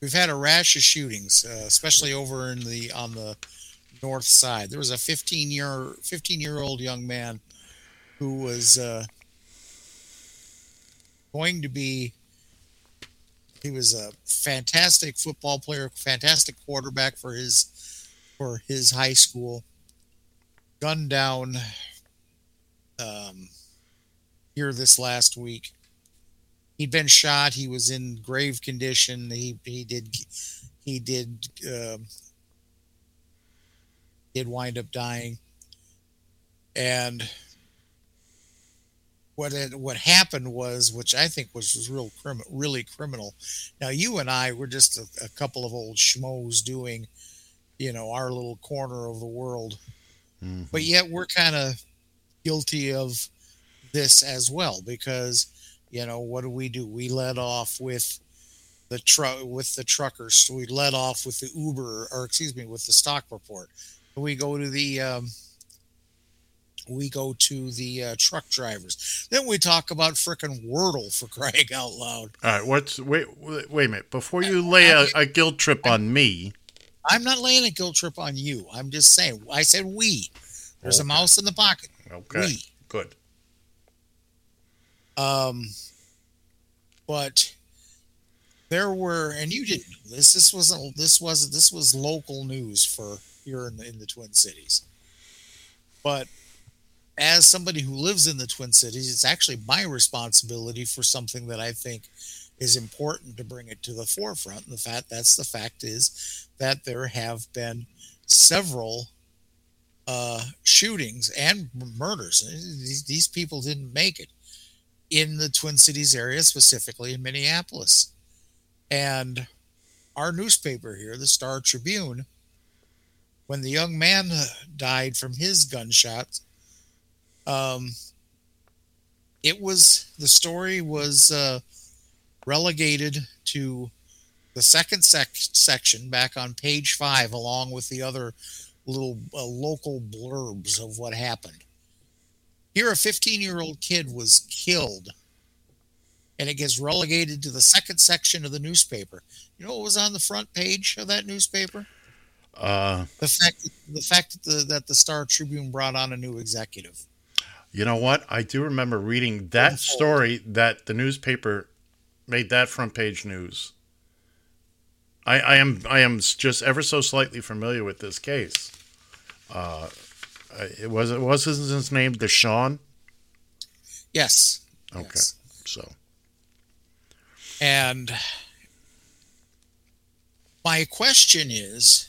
we've had a rash of shootings, uh, especially over in the on the north side. There was a 15 year 15 year old young man who was uh, going to be. He was a fantastic football player, fantastic quarterback for his for his high school. Gunned down um, here this last week he'd been shot. He was in grave condition. He he did he did um did wind up dying. And what it, what happened was, which I think was, was real crim- really criminal. Now you and I were just a, a couple of old schmoes doing, you know, our little corner of the world, but yet we're kind of guilty of this as well because you know what do we do? We let off with the truck with the truckers. We let off with the uber or excuse me with the stock report. We go to the um, we go to the uh, truck drivers then we talk about frickin' wordle for crying out loud All right, what's wait wait wait a minute before you lay a, a guilt trip on me. i'm not laying a guilt trip on you i'm just saying i said we there's a mouse in the pocket Okay, we good. Um, but there were, and you didn't know this. This wasn't. This wasn't. This was local news for here in the, in the Twin Cities. But as somebody who lives in the Twin Cities, it's actually my responsibility for something that I think is important to bring it to the forefront. And the fact that's the fact is that there have been several uh, shootings and murders. These, these people didn't make it in the Twin Cities area, specifically in Minneapolis. And our newspaper here, the Star Tribune, when the young man died from his gunshots, um, it was the story was uh, relegated to the second sec- section back on page five, along with the other little uh, local blurbs of what happened. Here, a 15 year old kid was killed, and it gets relegated to the second section of the newspaper. You know what was on the front page of that newspaper? Uh, The fact, the fact that the, that the Star Tribune brought on a new executive. You know what? I do remember reading that story that the newspaper made that front page news. I, I am I am just ever so slightly familiar with this case. Uh, it was it was his, his name Deshaun. Yes. Okay, Yes. so And my question is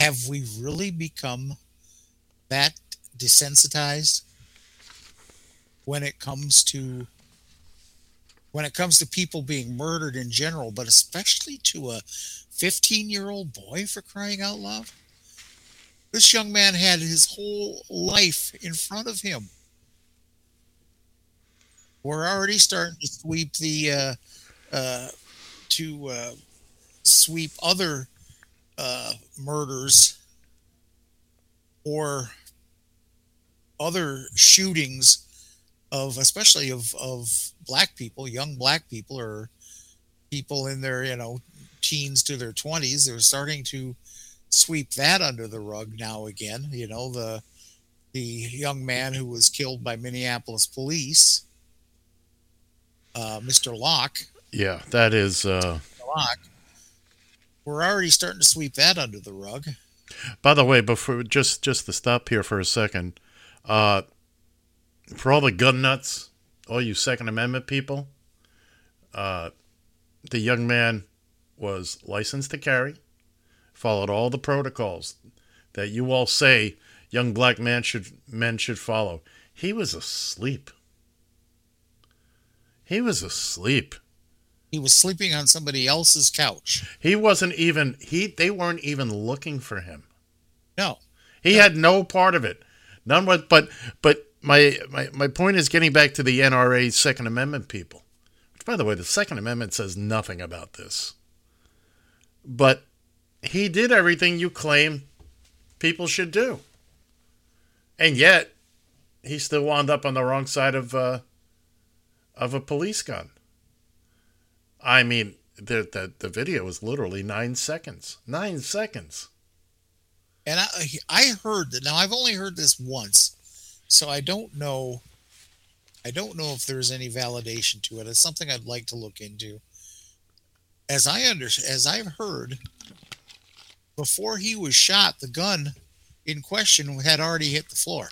have we really become that desensitized when it comes to when it comes to people being murdered in general, but especially to a 15 year old boy for crying out loud. This young man had his whole life in front of him. We're already starting to sweep the uh, uh, to uh, sweep other uh, murders or other shootings of especially of of black people young black people or people in their you know teens to their 20s they're starting to sweep that under the rug now again you know the the young man who was killed by minneapolis police uh, Amir Locke Yeah, that is. Uh, Locke, we're already starting to sweep that under the rug by the way, before just just to stop here for a second, uh, for all the gun nuts, all you Second Amendment people, uh, the young man was licensed to carry, followed all the protocols that you all say young black man should men should follow. He was asleep. He was asleep. he was sleeping on somebody else's couch He wasn't even he they weren't even looking for him. no He had no part of it. None but but but my, my my point is getting back to the NRA Second Amendment people. Which by the way, the Second Amendment says nothing about this. But he did everything you claim people should do. And yet he still wound up on the wrong side of uh, of a police gun. I mean, the, the the video was literally nine seconds. Nine seconds. And I I heard that now I've only heard this once, so I don't know I don't know if there's any validation to it. It's something I'd like to look into. As I under as I've heard, before he was shot, the gun in question had already hit the floor.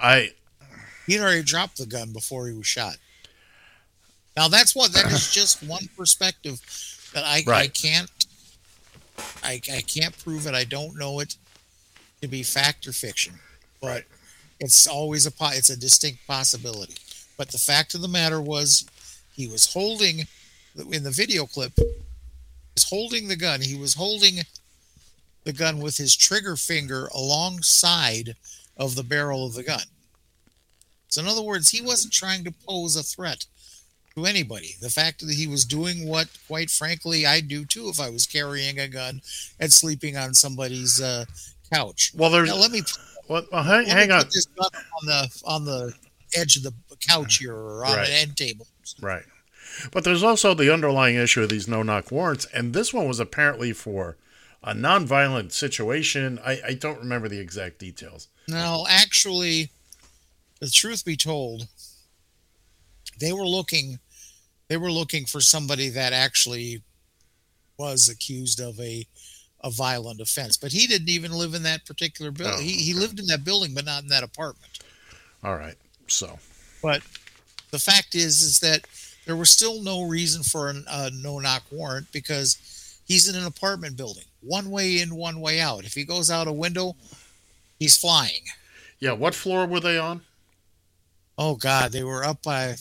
I He'd already dropped the gun before he was shot. Now that's what that is just one perspective that I, I Right. can't I, I can't prove it. I don't know it to be fact or fiction, but it's always a po- it's a distinct possibility. But the fact of the matter was, he was holding in the video clip. Was holding the gun. He was holding the gun with his trigger finger alongside of the barrel of the gun. So, in other words, he wasn't trying to pose a threat to anybody. The fact that he was doing what, quite frankly, I'd do too if I was carrying a gun and sleeping on somebody's uh, couch. Well, there's- now, let me Well, well hang, let me hang put on. this gun on the on the edge of the couch here or on Right. an end table. Right. But there's also the underlying issue of these no knock warrants, and this one was apparently for a nonviolent situation. I, I don't remember the exact details. No, actually, the truth be told, they were looking they were looking for somebody that actually was accused of a a violent offense. But he didn't even live in that particular building. Oh, he, he lived in that building, but not in that apartment. All right. So, But the fact is, is that there was still no reason for a uh, no knock warrant because he's in an apartment building, one way in, one way out. If he goes out a window, he's flying. yeah, what floor were they on? Oh God, they were up by,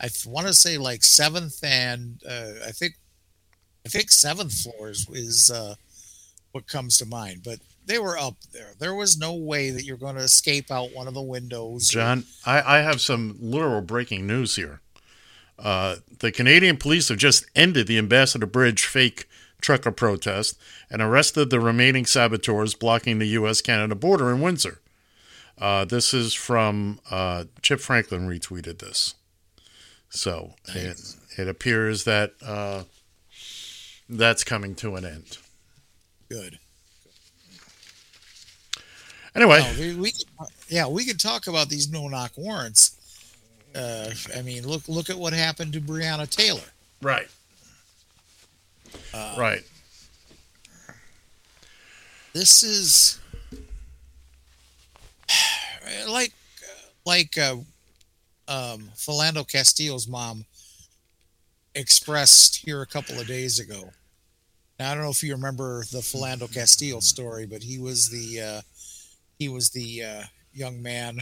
I want to say like seventh and uh, I think, I think seventh floors is, uh, what comes to mind. But they were up there. There was no way that you're going to escape out one of the windows. John, I, I have some literal breaking news here. Uh, the Canadian police have just ended the Ambassador Bridge fake trucker protest and arrested the remaining saboteurs blocking the U.S. Canada border in Windsor. Uh, this is from uh, Chip Franklin retweeted this. So it, it appears that uh, that's coming to an end. Good. Anyway, we, we yeah, we could talk about these no knock warrants. Uh, I mean, look look at what happened to Breonna Taylor. right, Uh, right. This is like like uh, um, Philando Castillo's mom expressed here a couple of days ago. Now I don't know if you remember the Philando Castillo story, but he was the uh, he was the uh, young man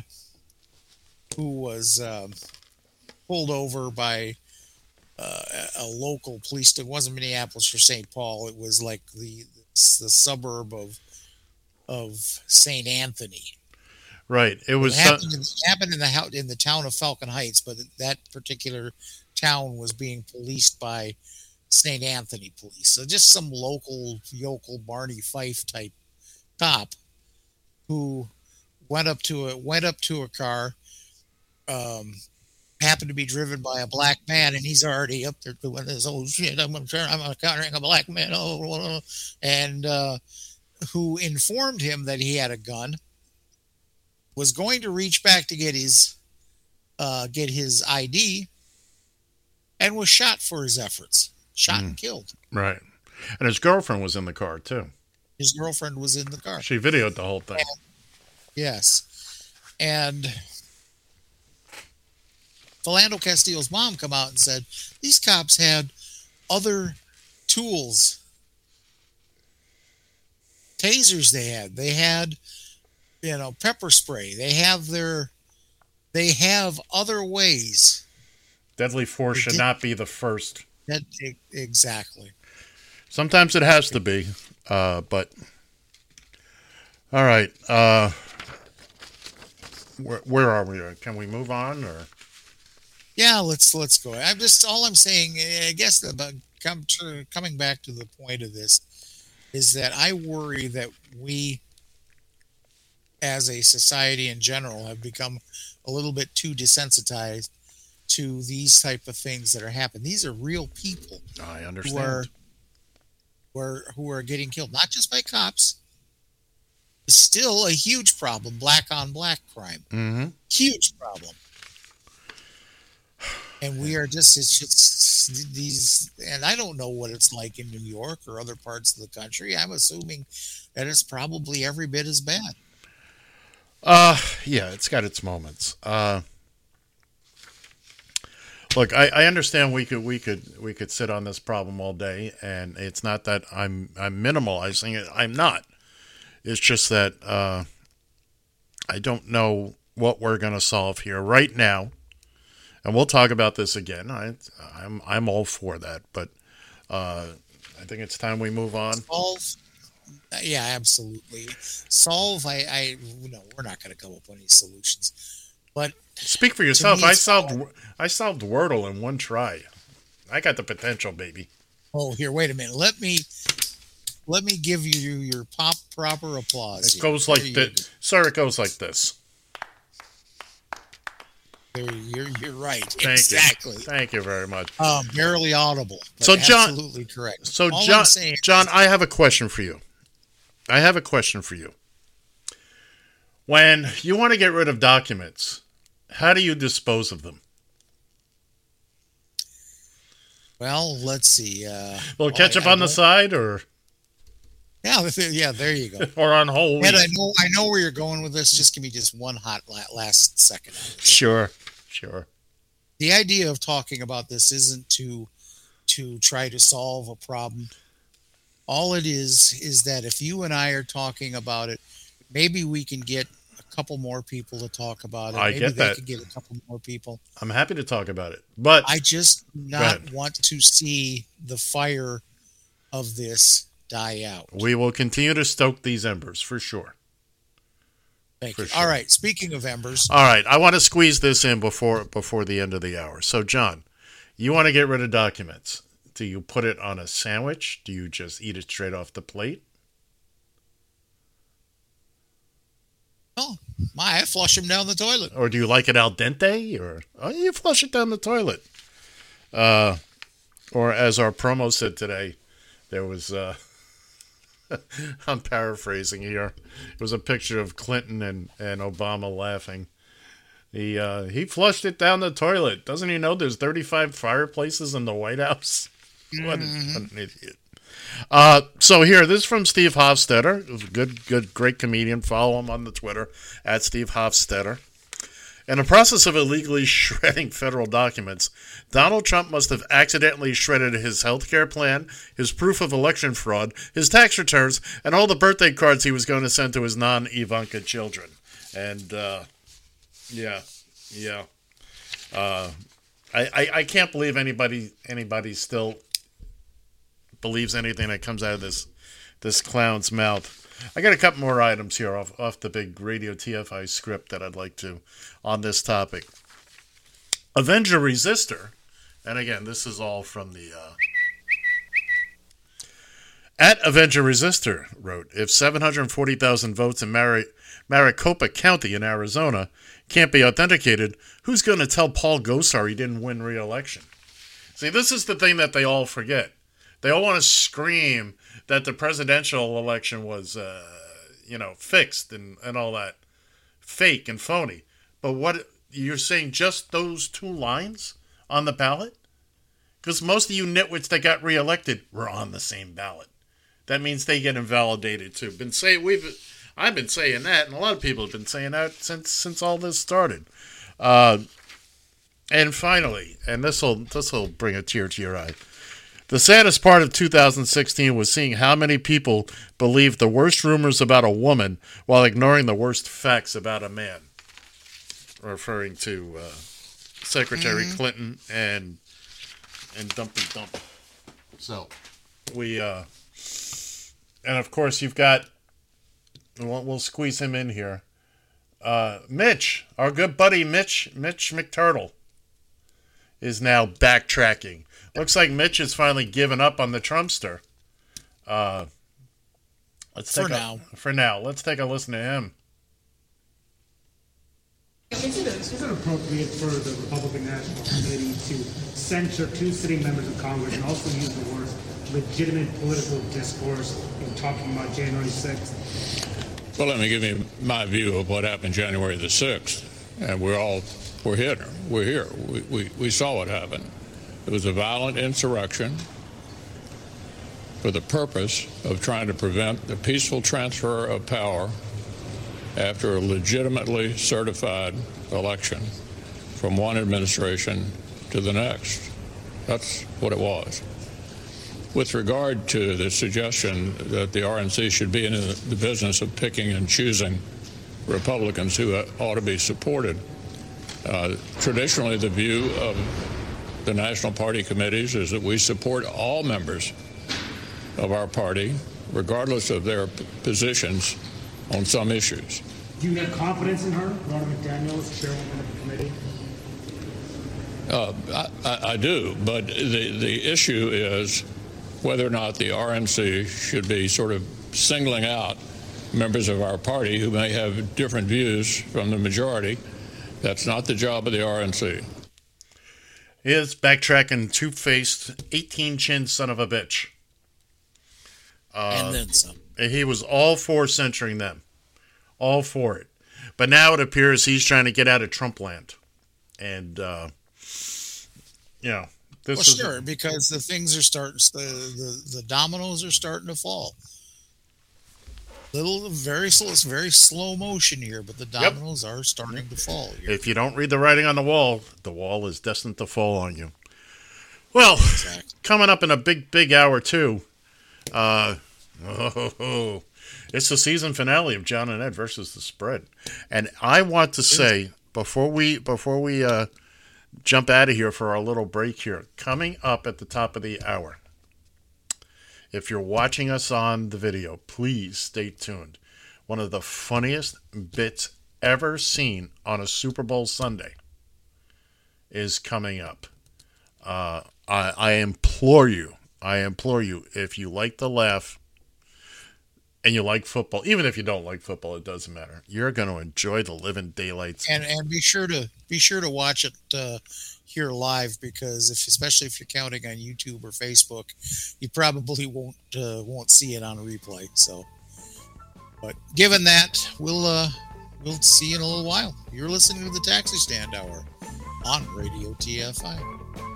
who was um, pulled over by uh, a a local police. It wasn't Minneapolis or St. Paul. It was like the the suburb of of St. Anthony. Right. It was It happened, in, it happened in the in the town of Falcon Heights, but that particular town was being policed by St. Anthony police. So just some local yokel Barney Fife type cop who went up to a went up to a car, um, happened to be driven by a black man, and he's already up there doing this. Oh shit! I'm I'm encountering a black man. Oh, and uh, who informed him that he had a gun was going to reach back to get his uh, get his ID, and was shot for his efforts. Shot and killed. right. And his girlfriend was in the car too. His girlfriend was in the car. She videoed the whole thing. Yes, and Philando Castillo's mom come out and said these cops had other tools, tasers. They had. They had, you know, pepper spray. They have their. They have other ways. Deadly force should not be the first. That exactly. Sometimes it has to be, uh, but all right. Uh, where, where are we? Can we move on or? Yeah, let's let's go. I'm just all I'm saying. I guess about come to coming back to the point of this is that I worry that we, as a society in general, have become a little bit too desensitized to these type of things that are happening. These are real people I who understand. are who are who are getting killed, not just by cops. It's still a huge problem, black on black crime mm-hmm. huge problem. And we are just, it's just these, and I don't know what it's like in New York or other parts of the country. I'm assuming that it's probably every bit as bad. Uh, yeah, it's got its moments. Uh, look, I, I understand we could we could we could sit on this problem all day, and it's not that I'm I'm minimalizing it. I'm not. It's just that uh, I don't know what we're going to solve here right now, and we'll talk about this again. I I'm I'm all for that, but uh, I think it's time we move on. Solve, yeah, absolutely. Solve, I, I, no, we're not going to come up with any solutions. But Speak for yourself. I solved I solved Wordle in one try. I got the potential, baby. Oh, here, wait a minute. Let me, let me give you your pop proper applause. It here. goes like this. Sir, it goes like this. There, you're, you're right. Thank exactly. you. Thank you very much. Um, barely audible. So, John- absolutely correct. So, All John, John, I have a question for you. I have a question for you. When you want to get rid of documents, how do you dispose of them? Well, let's see. Uh, Well, ketchup I- I on the side, or Yeah, yeah. There you go. or on whole wheat? I know, I know where you're going with this. Just give me just one hot last second. Sure, sure. The idea of talking about this isn't to to try to solve a problem. All it is is that if you and I are talking about it, maybe we can get a couple more people to talk about it. I maybe get they that. could get a couple more people. I'm happy to talk about it, but I just not want to see the fire of this die out. we will continue to stoke these embers for sure. Thank For you. sure. All right. Speaking of embers, All right, I want to squeeze this in before before the end of the hour. So, John, you want to get rid of documents? Do you put it on a sandwich? Do you just eat it straight off the plate? oh my, I flush them down the toilet. Or do you like it al dente? Or oh, you flush it down the toilet? Uh, or as our promo said today, there was. Uh, I'm paraphrasing here. It was a picture of Clinton and, and Obama laughing. He uh, he flushed it down the toilet. Doesn't he know there's 35 fireplaces in the White House? What, what an idiot. Uh, so here, this is from Steve Hofstetter. Good, good, great comedian. Follow him on the Twitter at Steve Hofstetter. In the process of illegally shredding federal documents, Donald Trump must have accidentally shredded his health care plan, his proof of election fraud, his tax returns, and all the birthday cards he was going to send to his non Ivanka children. And, uh, yeah, Yeah. Uh, I, I I can't believe anybody anybody still believes anything that comes out of this this clown's mouth. I got a couple more items here off off the big Radio TFI script that I'd like to on this topic. Avenger Resistor, and again, this is all from the uh, at Avenger Resistor wrote, if 740,000 votes in Mari- Maricopa County in Arizona can't be authenticated, who's going to tell Paul Gosar he didn't win re-election? See, this is the thing that they all forget. They all want to scream that the presidential election was, uh, you know, fixed and, and all that, fake and phony. But what you're saying, just those two lines on the ballot? Because most of you nitwits that got reelected were on the same ballot. That means they get invalidated too. Been saying we've, I've been saying that, and a lot of people have been saying that since since all this started. Uh, and finally, and this will this will bring a tear to your eye. The saddest part of 2016 was seeing how many people believed the worst rumors about a woman while ignoring the worst facts about a man. Referring to uh, Secretary Mhm. Clinton and and Dumpy Dump. So we uh, and of course you've got we'll, we'll squeeze him in here. Uh, Mitch, our good buddy Mitch Mitch McTurtle, is now backtracking. Looks like Mitch has finally given up on the Trumpster. Uh, let's For take now. A, for now, let's take a listen to him. Is it, is it appropriate for the Republican National Committee to censure two sitting members of Congress and also use the words legitimate political discourse in talking about January 6th? Well, let me give you my view of what happened January the 6th. And we're all, we're here. We're here. We, we, we saw what happened. It was a violent insurrection for the purpose of trying to prevent the peaceful transfer of power after a legitimately certified election from one administration to the next. That's what it was. With regard to the suggestion that the RNC should be in the business of picking and choosing Republicans who ought to be supported, uh, traditionally the view of the national party committees is that we support all members of our party, regardless of their positions on some issues. Do you have confidence in her, Ronna McDaniels, chairwoman of the committee? Uh, I, I, I do, but the, the issue is whether or not the RNC should be sort of singling out members of our party who may have different views from the majority. That's not the job of the RNC. Is backtracking, two faced, 18 chin son of a bitch. Uh, And then some. He was all for censoring them, all for it. But now it appears he's trying to get out of Trump land. And, uh, you know, this well, is. sure, because the things are starting, the, the, the dominoes are starting to fall. Little, very slow, it's very slow motion here, but the dominoes are starting to fall. Here. If you don't read the writing on the wall, the wall is destined to fall on you. Well, coming up in a big, big hour, too. Uh, oh, it's the season finale of John and Ed versus the spread. And I want to say, before we before we uh, jump out of here for our little break here, coming up at the top of the hour, if you're watching us on the video, please stay tuned. One of the funniest bits ever seen on a Super Bowl Sunday is coming up. Uh, I, I implore you, I implore you, if you like the laugh and you like football, even if you don't like football, it doesn't matter. You're going to enjoy the living daylights. and and be sure to be sure to watch it uh, here live because if especially if you're counting on YouTube or Facebook, you probably won't uh, won't see it on replay. So, but given that, we'll uh, we'll see you in a little while. You're listening to the Taxi Stand Hour on Radio TFI.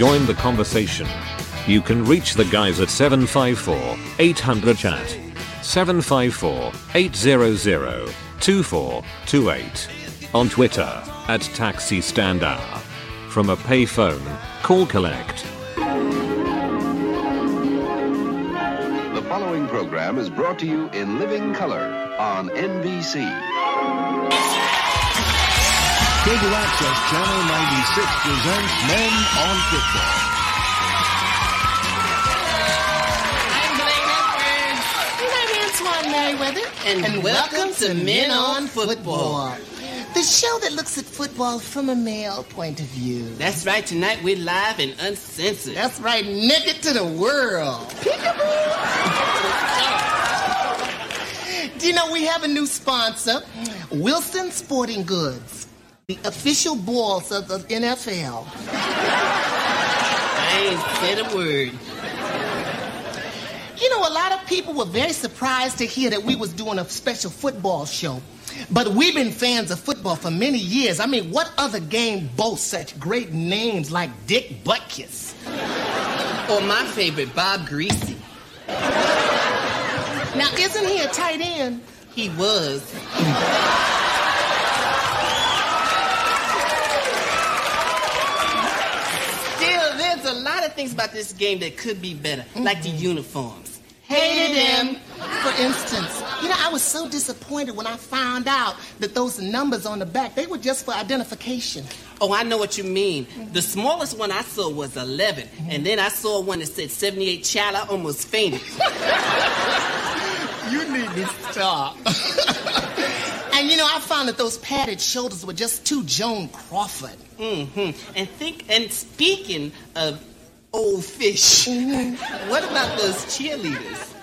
Join the conversation. You can reach the guys at 754 800 chat. 754 800 2428. On Twitter at Taxi Stand Hour. From a payphone, call collect. The following program is brought to you in living color on NBC. Cable Access Channel 96 presents Men on Football. I'm Blaine Edwards. And I'm Antoine Merriweather, and, welcome to Men on Football. The show that looks at football from a male point of view. That's right. Tonight we're live and uncensored. That's right, naked to the world. Peekaboo! Do you know we have a new sponsor? Wilson Sporting Goods, the official balls of the NFL. I ain't said a word. You know, a lot of people were very surprised to hear that we was doing a special football show. But we've been fans of football for many years. I mean, what other game boasts such great names like Dick Butkus? Or my favorite, Bob Griese. Now, isn't he a tight end? He was. Still, there's a lot of things about this game that could be better, mm-hmm. like the uniforms. Hated him. For instance, you know, I was so disappointed when I found out that those numbers on the back, they were just for identification. Oh, I know what you mean. Mm-hmm. The smallest one I saw was 11, mm-hmm. and then I saw one that said 78 child. I almost fainted. You need to stop. and you know, I found that those padded shoulders were just too Joan Crawford. Mm-hmm. And think, and speaking of old fish, mm-hmm. what about those cheerleaders?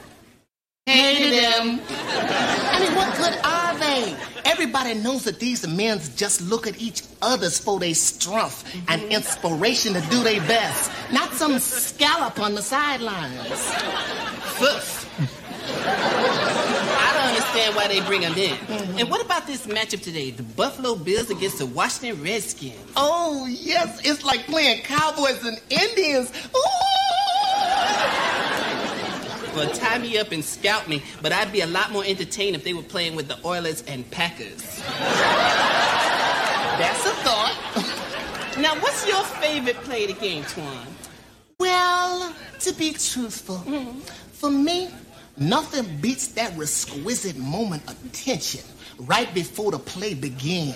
Hated them. I mean, what good are they? Everybody knows that these men just look at each other's for their strength and mm-hmm. inspiration to do their best, not some scallop on the sidelines. Foof. I don't understand why they bring them in. And what about this matchup today? The Buffalo Bills against the Washington Redskins. Oh, yes, it's like playing Cowboys and Indians. Well, tie me up and scout me, but I'd be a lot more entertained if they were playing with the Oilers and Packers. That's a thought. Now, what's your favorite play of the game, Twan? Well, to be truthful, mm-hmm. for me, nothing beats that exquisite moment of tension right before the play began.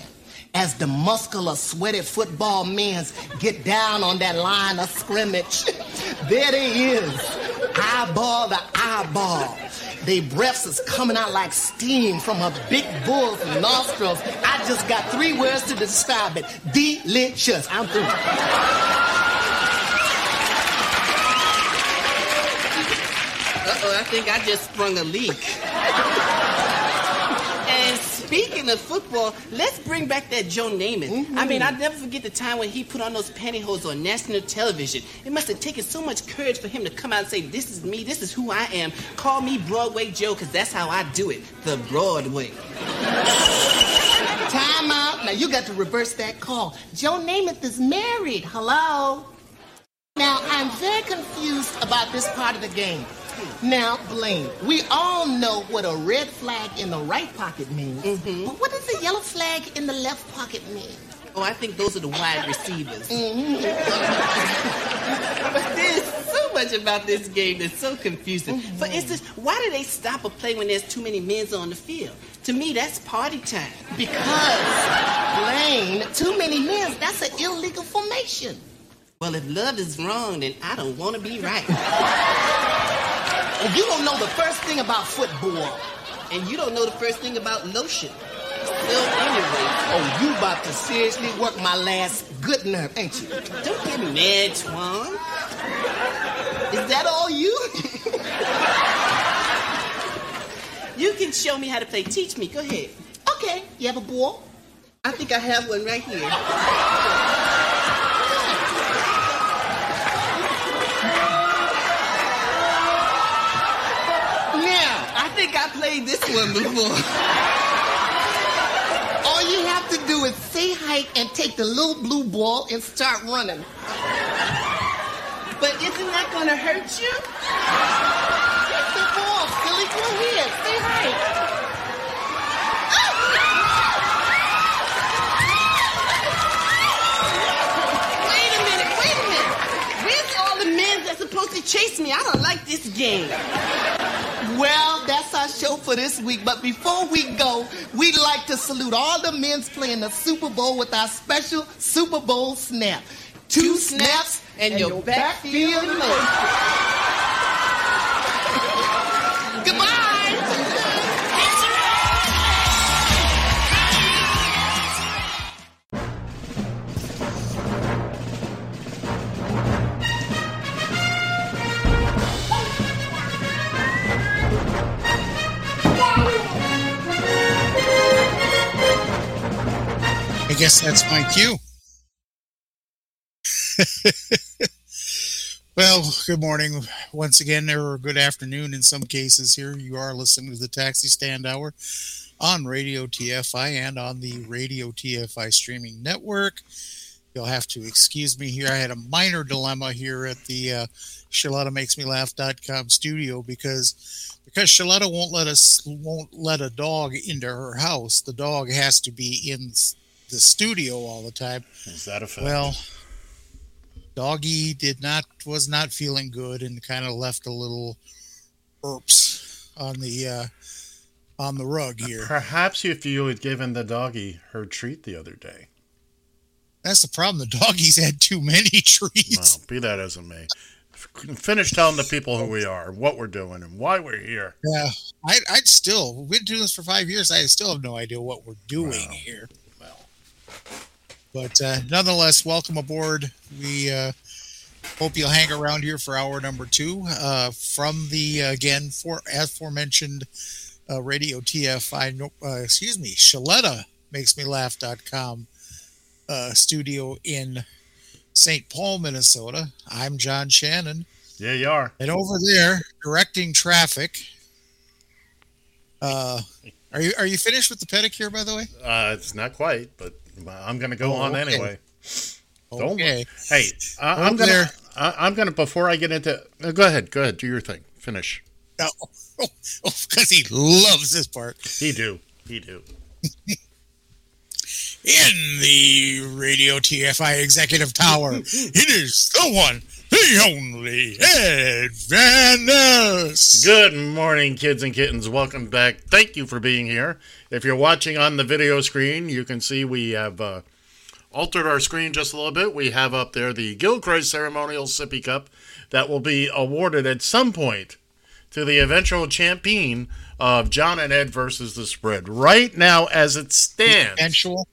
As the muscular, sweaty football men get down on that line of scrimmage, there they is, eyeball to eyeball. Their breaths is coming out like steam from a big bull's nostrils. I just got three words to describe it: delicious. I'm through. Uh-oh, I think I just sprung a leak. and speaking of football, let's bring back that Joe Namath. I mm-hmm. mean, I'll never forget the time when he put on those pantyhose on national television. It must have taken so much courage for him to come out and say, this is me, this is who I am. Call me Broadway Joe, because that's how I do it. The Broadway. Time out. Now you got to reverse that call. Joe Namath is married. Hello. Now I'm very confused about this part of the game. Now, Blaine, we all know what a red flag in the right pocket means. But what does a yellow flag in the left pocket mean? Oh, I think those are the wide receivers. Mhm. but there's so much about this game that's so confusing. For instance, why do they stop a play when there's too many men on the field? To me, that's party time. Because, Blaine, too many men, that's an illegal formation. Well, if love is wrong, then I don't want to be right. And you don't know the first thing about football. And you don't know the first thing about lotion. well, anyway, oh, you about to seriously work my last good nerve, ain't you? Don't get mad, Twan. Is that all you? You can show me how to play. Teach me. Go ahead. Okay, you have a ball? I think I have one right here. Think I played this one before. All you have to do is say hi and take the little blue ball and start running. But isn't that gonna hurt you? Take the ball, silly. Go ahead, say hi. Wait a minute, wait a minute. Where's all the men that's supposed to chase me? I don't like this game. Well, that's our show for this week. But before we go, we'd like to salute all the men's playing the Super Bowl with our special Super Bowl snap. Two snaps and your backfield low. Guess that's my cue. well, good morning once again, or good afternoon in some cases here. You are listening to the Taxi Stand Hour on Radio TFI and on the Radio TFI streaming network. You'll have to excuse me here. I had a minor dilemma here at the uh, SharlottaMakesMeLaugh.com studio because because Charlotta won't let us won't let a dog into her house. The dog has to be in the studio all the time. Is that a fact? Well, doggy did not was not feeling good and kind of left a little burps on the uh, on the rug here. Perhaps if you had given the doggy her treat the other day. That's the problem. The doggies had too many treats. Well, be that as it may. Finish telling the people who we are, what we're doing, and why we're here. Yeah, I, I'd still. We've been doing this for five years. I still have no idea what we're doing here. But uh, nonetheless, welcome aboard. We uh, hope you'll hang around here for hour number two uh, from the again for aforementioned uh, Radio TFI. no- Uh, excuse me, Shaletta makes me laugh.com uh, studio in St. Paul, Minnesota. I'm John Shannon. Yeah, you are. And over there, directing traffic. Uh, are you are you finished with the pedicure, by the way? Uh, it's not quite, but I'm going to go Oh, on okay. anyway. Don't Okay. Hey, I, gonna. there. I, I'm gonna. Before I get into, uh, go ahead. Go ahead. Do your thing. Finish. No, because he loves this part. He do. He do. In the Radio TFI Executive Tower, it is the one, the only Ed Van Ness. Good morning, kids and kittens. Welcome back. Thank you for being here. If you're watching on the video screen, you can see we have uh, altered our screen just a little bit. We have up there the Gilchrist Ceremonial Sippy Cup that will be awarded at some point to the eventual champion of John and Ed versus the spread. Right now, as it stands, Eventual.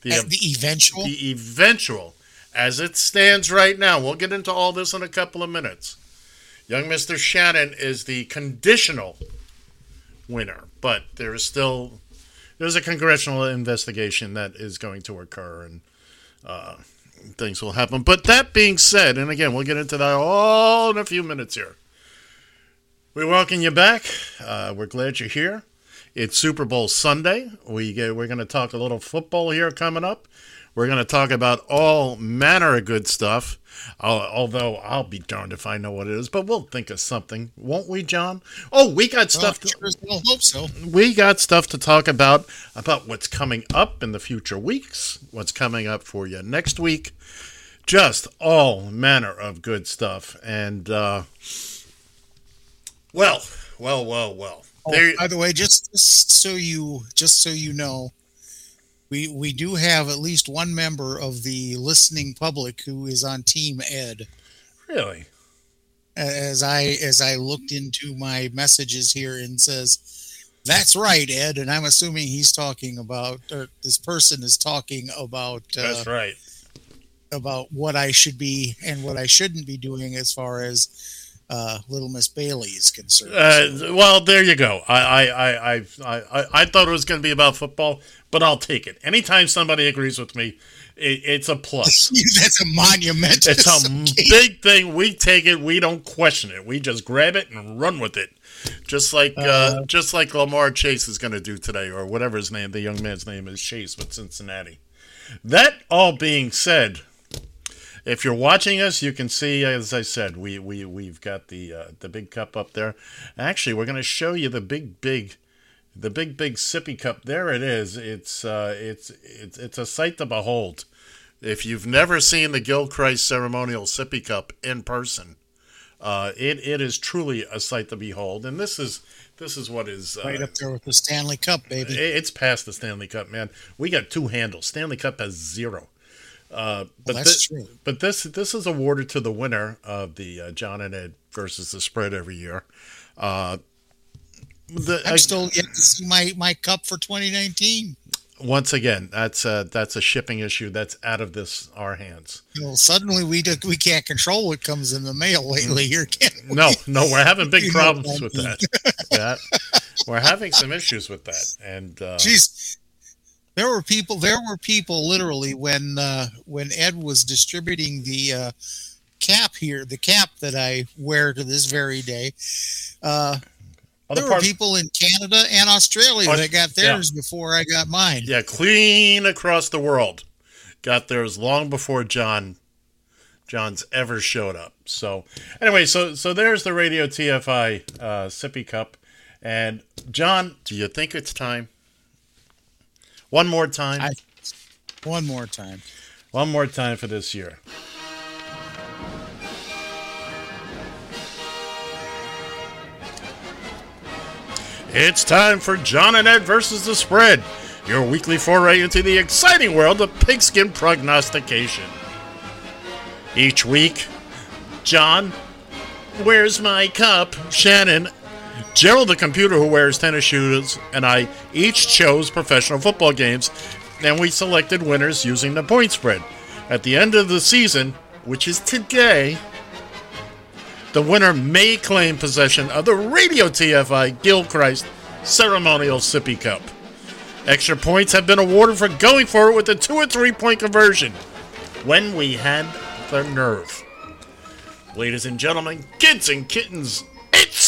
the, Uh, the eventual. the eventual, as it stands right now, we'll get into all this in a couple of minutes. Young Mr. Shannon is the conditional winner, but there is still there's a congressional investigation that is going to occur, and uh, things will happen. But that being said, and again, we'll get into that all in a few minutes here. We welcome you back. Uh, we're glad you're here. It's Super Bowl Sunday. We get, we're going to talk a little football here coming up. We're going to talk about all manner of good stuff. Al- although I'll be darned if I know what it is, but we'll think of something, won't we, John? Oh, we got stuff. Well, sure hope so. we got stuff to talk about about what's coming up in the future weeks, what's coming up for you next week. Just all manner of good stuff, and uh, well, well, well, well. Oh, There, by the way, just, just so you just so you know, we we do have at least one member of the listening public who is on Team Ed. really, As I as I looked into my messages here and says, "That's right, Ed," and I'm assuming he's talking about or this person is talking about uh, that's right. about what I should be and what I shouldn't be doing as far as uh, Little Miss Bailey is concerned. Uh, well, there you go. I I I I I, I thought it was going to be about football, but I'll take it. Anytime somebody agrees with me, it, it's a plus. That's a monumental. It's a big thing. We take it. We don't question it. We just grab it and run with it, just like uh, Uh, just like Lamar Chase is going to do today, or whatever his name. The young man's name is Chase with Cincinnati. That all being said, if you're watching us, you can see, as I said, we we we've got the uh, the big cup up there. Actually, we're going to show you the big big. The big, big sippy cup. There it is. It's uh, it's it's it's a sight to behold. If you've never seen the Gilchrist ceremonial sippy cup in person, uh, it it is truly a sight to behold. And this is this is what is uh, right up there with the Stanley Cup, baby. It's past the Stanley Cup, man. We got two handles. Stanley Cup has zero. Uh, but that's thi- true. But this this is awarded to the winner of the uh, John and Ed versus the spread every year. Uh, the, I'm still yet to see my, my cup for 2019. once again, that's a, that's a shipping issue that's out of this our hands. Know, suddenly we do, we can't control what comes in the mail lately here, can we? No, no, we're having big problems with that. that. We're having some issues with that, and uh, Jeez. There were people. There were people literally when uh, when Ed was distributing the uh, cap here, the cap that I wear to this very day. Uh, Other there were people in Canada and Australia Aus- that got yeah. theirs before I got mine. Yeah, clean across the world. Got theirs long before John John's ever showed up. So anyway, so so there's the Radio TFI uh, sippy cup. And John, do you think it's time? One more time. One more time. One more time for this year. It's time for John and Ed versus the spread, your weekly foray into the exciting world of pigskin prognostication. Each week, John, where's my cup? Shannon, Gerald, the computer who wears tennis shoes, and I each chose professional football games, and we selected winners using the point spread. At the end of the season, which is today, the winner may claim possession of the Radio TFI Gilchrist Ceremonial Sippy Cup. Extra points have been awarded for going for it with a two or three point conversion when we had the nerve. Ladies and gentlemen, kids and kittens, it's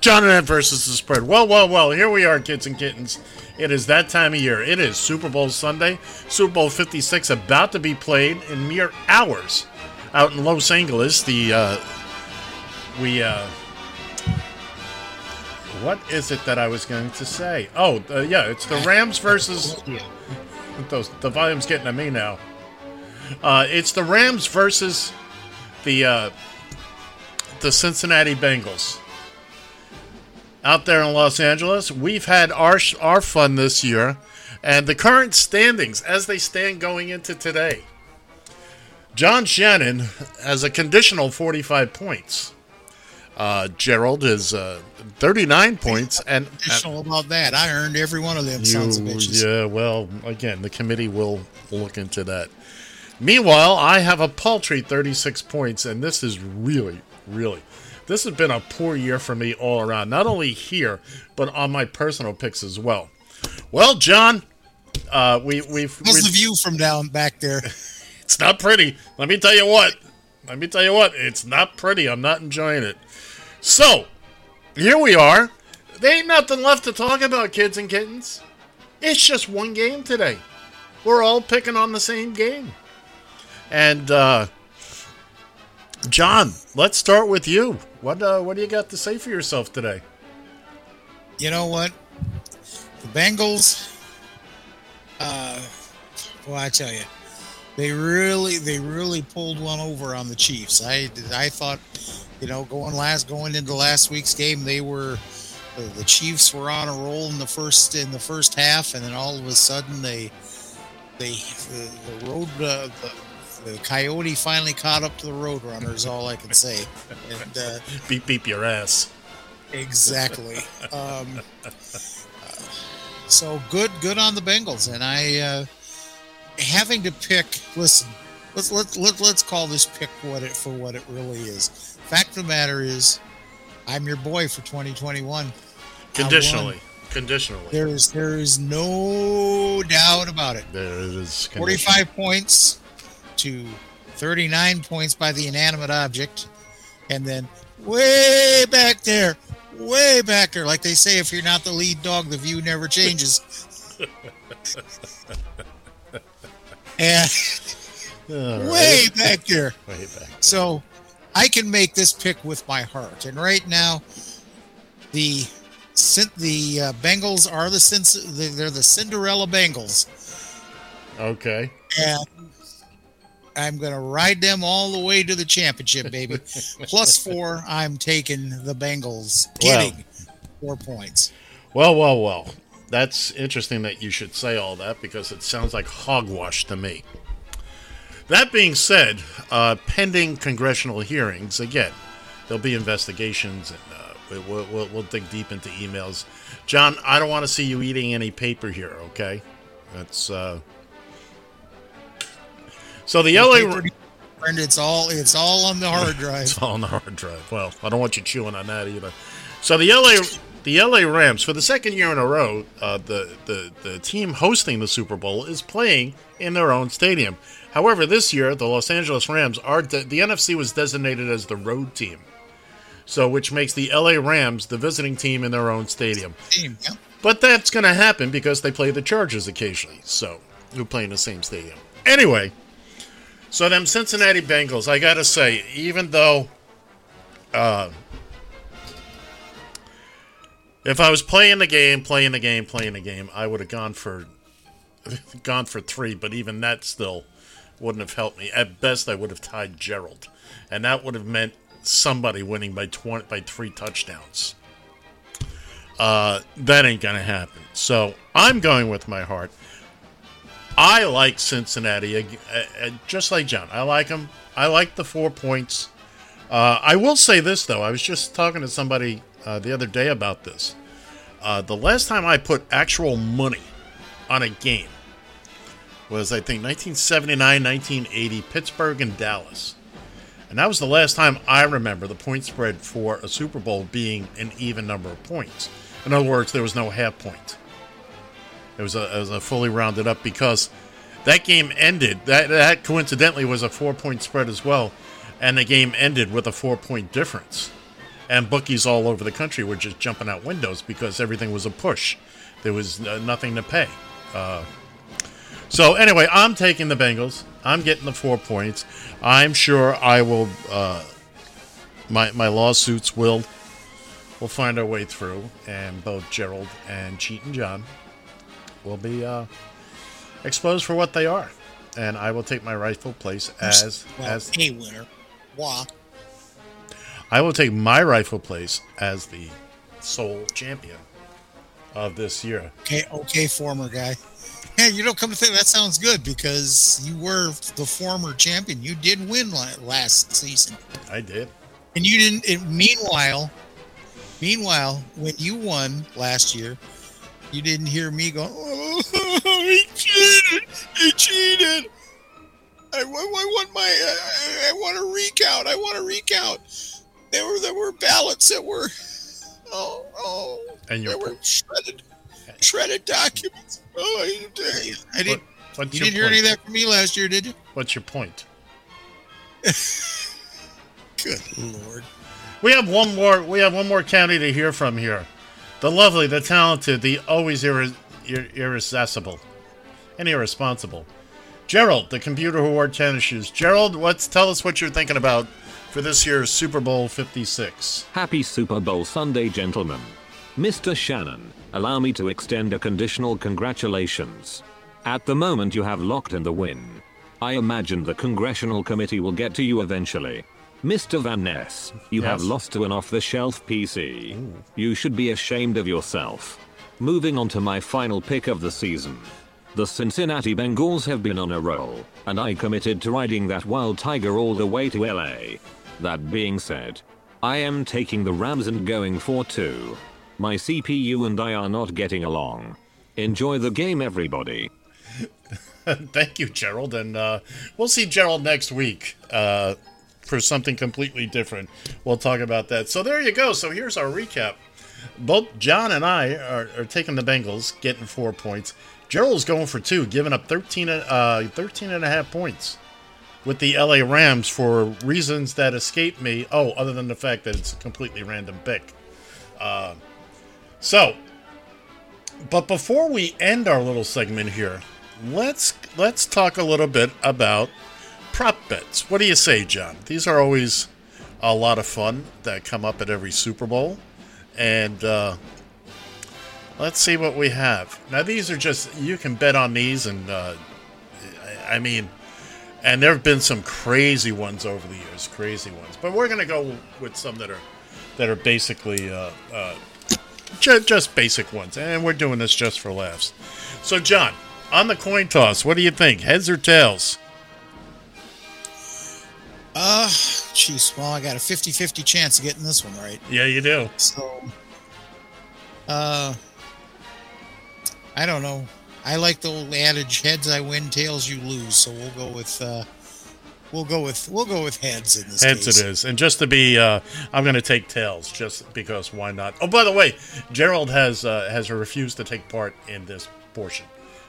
John and Ed versus the spread. Well, well, well, here we are, kids and kittens. It is that time of year. It is Super Bowl Sunday. Super Bowl 56 about to be played in mere hours out in Los Angeles. The, uh, we, uh, what is it that I was going to say? Oh, uh, yeah, it's the Rams versus. Those, the volume's getting to me now. Uh, it's the Rams versus the uh, the Cincinnati Bengals. Out there in Los Angeles, we've had our our fun this year, and the current standings as they stand going into today. John Shannon has a conditional 45 points. Uh, Gerald is uh, 39 points, and Additional about that, I earned every one of them sons of you- bitches. Yeah, well, again, the committee will look into that. Meanwhile, I have a paltry 36 points, and this is really, really, this has been a poor year for me all around. Not only here, but on my personal picks as well. Well, John, uh, we we've How's the view from down back there? it's not pretty. Let me tell you what. Let me tell you what. It's not pretty. I'm not enjoying it. So, here we are. There ain't nothing left to talk about, kids and kittens. It's just one game today. We're all picking on the same game. And uh John, let's start with you. What uh, what do you got to say for yourself today? You know what? The Bengals, uh, well, I tell you, they really, they really pulled one over on the Chiefs. I, I thought, you know, going last, going into last week's game, they were, the, Chiefs were on a roll in the first, in the first half, and then all of a sudden they, they, the, the road, uh, the, the Coyote finally caught up to the Roadrunner is all I can say. And uh, beep beep your ass. Exactly. Um, uh, so good, good on the Bengals. And I, uh, having to pick, listen, let's let's let, let's call this pick what it for what it really is. Fact of the matter is, I'm your boy for 2021. Conditionally. Conditionally. There is there is no doubt about it. There it is. 45 points to 39 points by the inanimate object, and then way back there, way back there, like they say, if you're not the lead dog, the view never changes. and way back there. Way back. So I can make this pick with my heart. And right now, the the uh, Bengals are the they're the Cinderella Bengals, Okay. and I'm going to ride them all the way to the championship, baby. Plus four, I'm taking the Bengals, getting four points. Well, well, well. That's interesting that you should say all that because it sounds like hogwash to me. That being said, uh, pending congressional hearings, again, there'll be investigations and uh, we- we'll, we'll, we'll dig deep into emails. John, I don't want to see you eating any paper here, okay? That's. Uh... So the LA. And it's all it's all on the hard drive. It's all on the hard drive. Well, I don't want you chewing on that either. So the LA the LA Rams for the second year in a row, uh, the the the team hosting the Super Bowl is playing in their own stadium. However, this year the Los Angeles Rams are de- the NFC was designated as the road team, so which makes the LA Rams the visiting team in their own stadium. Team, yeah. But that's going to happen because they play the Chargers occasionally, so who play in the same stadium. Anyway, so them Cincinnati Bengals, I got to say, even though uh, if I was playing the game, playing the game, playing the game, I would have gone for gone for three, but even that still wouldn't have helped me. At best, I would have tied Gerald, and that would have meant somebody winning by twenty by three touchdowns. Uh, that ain't gonna happen. So I'm going with my heart. I like Cincinnati, uh, uh, just like John. I like them. I like the four points. Uh, I will say this though. I was just talking to somebody uh, the other day about this. Uh, the last time I put actual money on a game was, I think, 1979, 1980, Pittsburgh and Dallas. And that was the last time I remember the point spread for a Super Bowl being an even number of points. In other words, there was no half point. It was a, it was a fully rounded up because that game ended. That, that coincidentally was a four point spread as well. And the game ended with a four point difference. And bookies all over the country were just jumping out windows because everything was a push. There was uh, nothing to pay. Uh, so anyway, I'm taking the Bengals. I'm getting the four points. I'm sure I will. Uh, my my lawsuits will will find our way through, and both Gerald and Cheatin' John will be uh, exposed for what they are, and I will take my rightful place as well, as a winner. Wah. I will take my rightful place as the sole champion of this year. Okay, okay, former guy. Yeah, you don't come to think that sounds good because you were the former champion. You did win last season, I did. and you didn't. And meanwhile, meanwhile, when you won last year, you didn't hear me go, "Oh, he cheated! He cheated! I, I, I want my, I, I want a recount! I want a recount!" There were there were ballots that were, oh oh, And your there were shredded, shredded documents. Oh, I, I didn't. What's you didn't hear any of that from me last year, did you? What's your point? Good lord. We have one more. We have one more county to hear from here. The lovely, the talented, the always irre- ir- and irresponsible. Gerald, the computer who wore tennis shoes. Gerald, what's tell us what you're thinking about for this year's Super Bowl 56. Happy Super Bowl Sunday, gentlemen. Mr. Shannon, allow me to extend a conditional congratulations. At the moment, you have locked in the win. I imagine the congressional committee will get to you eventually. Mr. Van Ness, you have lost to an off the shelf PC. You should be ashamed of yourself. Moving on to my final pick of the season. The Cincinnati Bengals have been on a roll, and I committed to riding that wild tiger all the way to LA. That being said, I am taking the Rams and going for two. My CPU and I are not getting along. Enjoy the game, everybody. Thank you, Gerald. And uh, we'll see Gerald next week uh, for something completely different. We'll talk about that. So there you go. So here's our recap. Both John and I are, are taking the Bengals, getting four points. Gerald's going for two, giving up 13, uh, 13 and a half points with the LA Rams for reasons that escape me. Oh, other than the fact that it's a completely random pick. Uh, so, but before we end our little segment here, let's let's talk a little bit about prop bets. What do you say, John? These are always a lot of fun that come up at every Super Bowl, and uh, let's see what we have. Now, these are just you can bet on these, and uh, I mean, and there have been some crazy ones over the years, crazy ones. But we're gonna go with some that are that are basically uh, uh, ju- just basic ones, and we're doing this just for laughs. So, John, on the coin toss, what do you think? Heads or tails? Uh, jeez. Well, I got a 50-50 chance of getting this one right. Yeah, you do. So, uh, I don't know. I like the old adage: "Heads I win, tails you lose." So we'll go with uh, we'll go with we'll go with heads in this Heads case. it is. And just to be, uh, I'm going to take tails, just because why not? Oh, by the way, Gerald has uh, has refused to take part in this portion.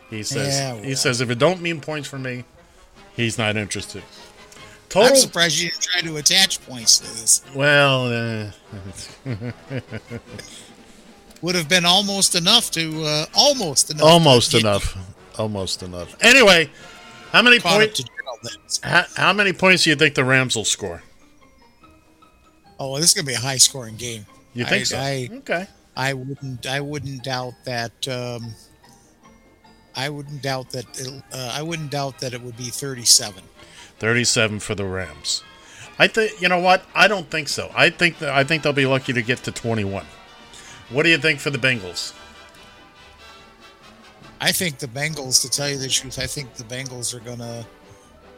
He says Yeah, he says if it don't mean points for me, he's not interested. I'm surprised you didn't try to attach points to this. Well, uh, Would have been almost enough to uh, almost enough. almost to get enough. Almost enough. Anyway, how many points? to Gerald then. How, how many points do you think the Rams will score? Oh, well, this is gonna be a high scoring game. You think I, so? I, okay. I wouldn't. I wouldn't doubt that. Um, I wouldn't doubt that. It'll, uh, I wouldn't doubt that it would be thirty-seven. 37 for the Rams. I think you know what? I don't think so. I think that I think they'll be lucky to get to 21. What do you think for the Bengals? I think the Bengals. To tell you the truth, I think the Bengals are gonna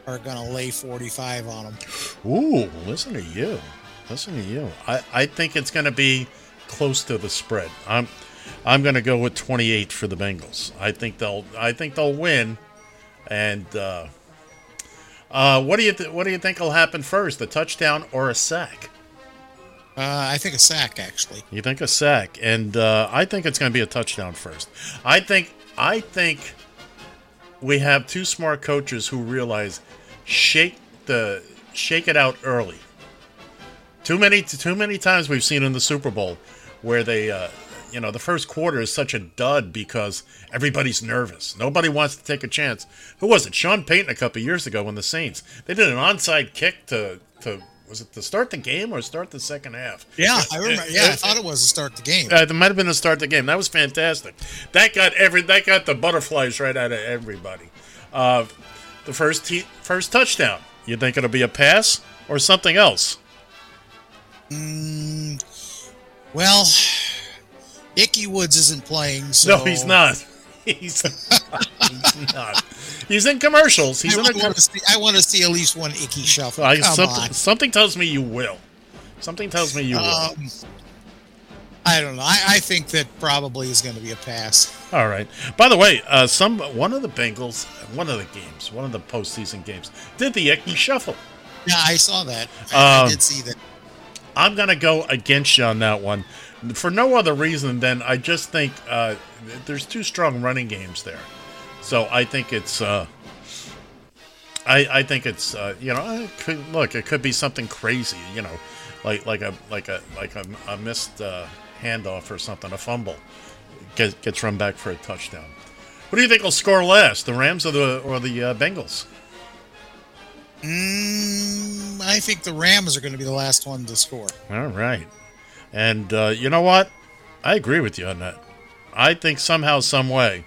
are gonna lay forty-five on them. Ooh, listen to you. Listen to you. I, I think it's going to be close to the spread. I'm I'm going to go with 28 for the Bengals. I think they'll I think they'll win. And uh, uh, what do you th- what do you think will happen first? A touchdown or a sack? Uh, I think a sack actually. You think a sack, and uh, I think it's going to be a touchdown first. I think I think we have two smart coaches who realize shake the shake it out early. Too many too many times we've seen in the Super Bowl where they uh, you know the first quarter is such a dud because everybody's nervous. Nobody wants to take a chance. Who was it? Sean Payton a couple years ago when the Saints they did an onside kick to to was it to start the game or start the second half? Yeah, I remember. Yeah, I thought it was to start the game. Uh, that might have been to start the game. That was fantastic. That got every that got the butterflies right out of everybody. Uh, the first te- first touchdown. You think it'll be a pass or something else? Mm, well, Ickey Woods isn't playing, so No, he's not. He's, he's not. He's in commercials. He's I in a want, to see, I want to see at least one Ickey shuffle. I, Come something, on. something tells me you will. Something tells me you will. Um, I don't know. I, I think that probably is going to be a pass. All right. By the way, uh, some one of the Bengals, one of the games, one of the postseason games, did the Ickey Shuffle. Yeah, I saw that. I, I Um, did see that. I'm gonna go against you on that one, for no other reason than I just think uh, there's two strong running games there, so I think it's. Uh, I, I think it's uh, you know it could, look it could be something crazy you know like like a like a like a, a missed uh, handoff or something a fumble gets, gets run back for a touchdown. What do you think will score last, the Rams or the or the uh, Bengals? Mm, I think the Rams are going to be the last one to score. All right. And uh, you know what? I agree with you on that. I think somehow, some way,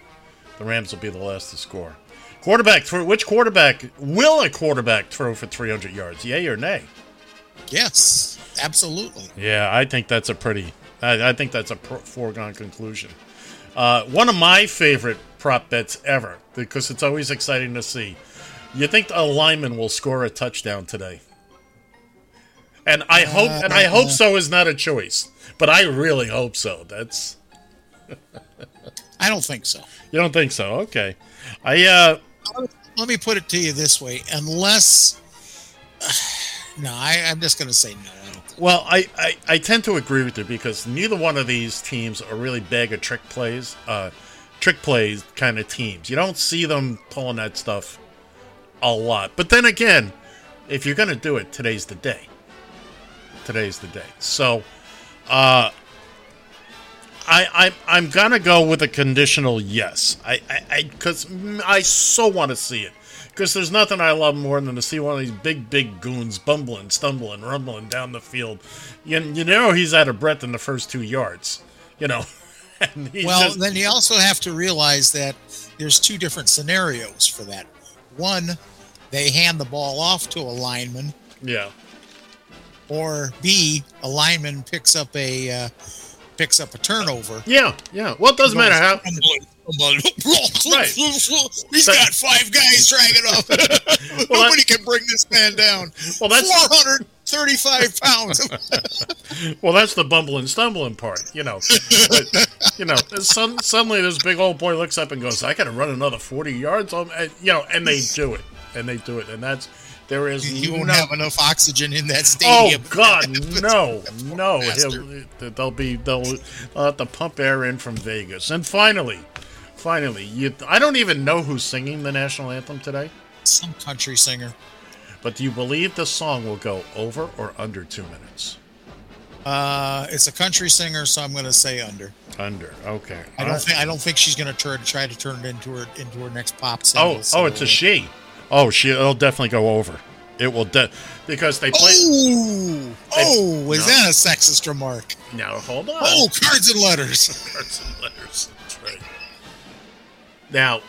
the Rams will be the last to score. Quarterback throw. Which quarterback will a quarterback throw for 300 yards? Yay or nay? Yes, absolutely. Yeah, I think that's a pretty. I, I think that's a pro- foregone conclusion. Uh, one of my favorite prop bets ever because it's always exciting to see. You think a lineman will score a touchdown today? And I hope, and I hope so is not a choice, but I really hope so. That's I don't think so. you don't think so? Okay. I uh, let me put it to you this way: unless, no, I, I'm just going to say no. I Well, I, I, I tend to agree with you because neither one of these teams are really big of trick plays, uh, trick plays kind of teams. You don't see them pulling that stuff a lot. But then again, if you're going to do it, today's the day. Today's the day. So, uh, I, I I'm gonna go with a conditional yes. I I because I, so want to see it. Because there's nothing I love more than to see one of these big big goons bumbling, stumbling, rumbling down the field. You, you know he's out of breath in the first two yards. You know. Well, just- then you also have to realize that there's two different scenarios for that. One, they hand the ball off to a lineman, yeah. Or B, a lineman picks up a uh, picks up a turnover. Yeah, yeah. Well, it doesn't matter how. Right. He's got five guys dragging up. Nobody can bring this man down. Well, that's- 435 pounds. well, that's the bumbling, stumbling part, you know. But, you know, some, suddenly this big old boy looks up and goes, "I got to run another forty yards," and, you know, and they do it, and they do it, and that's there is you won't no- have enough oxygen in that stadium. Oh. God, no, no! He'll, they'll be they'll, they'll have to pump air in from Vegas. And finally, finally, you I don't even know who's singing the national anthem today. Some country singer. But do you believe the song will go over or under two minutes? Uh, it's a country singer, so I'm going to say under. Under. Okay. I don't think I don't think she's going to try, try to turn it into her into her next pop Oh, single. oh, it's a she. Oh, she. It'll definitely go over. It will de- because they play. Oh, oh, is No. that a sexist remark? Now hold on. Oh, cards and letters. Cards and letters. That's right. Now,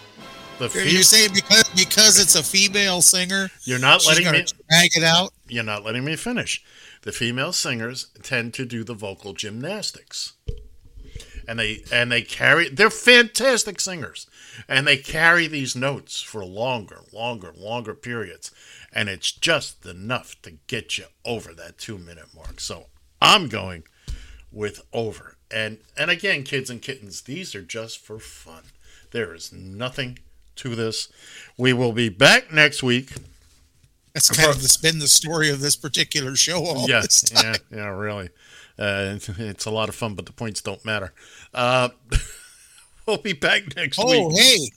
the You fe- say because because it's a female singer, You're not letting me drag it out. You're not letting me finish. The female singers tend to do the vocal gymnastics. And they and they carry they're fantastic singers. And they carry these notes for longer, longer, longer periods. And it's just enough to get you over that 2 minute mark. So, I'm going with over. And and again, kids and kittens, these are just for fun. There is nothing to this. We will be back next week. That's kind of the, been the story of this particular show. All yeah, yeah, yeah, really. Uh, it's, a lot of fun, but the points don't matter. Uh, we'll be back next Oh, week. Oh, hey,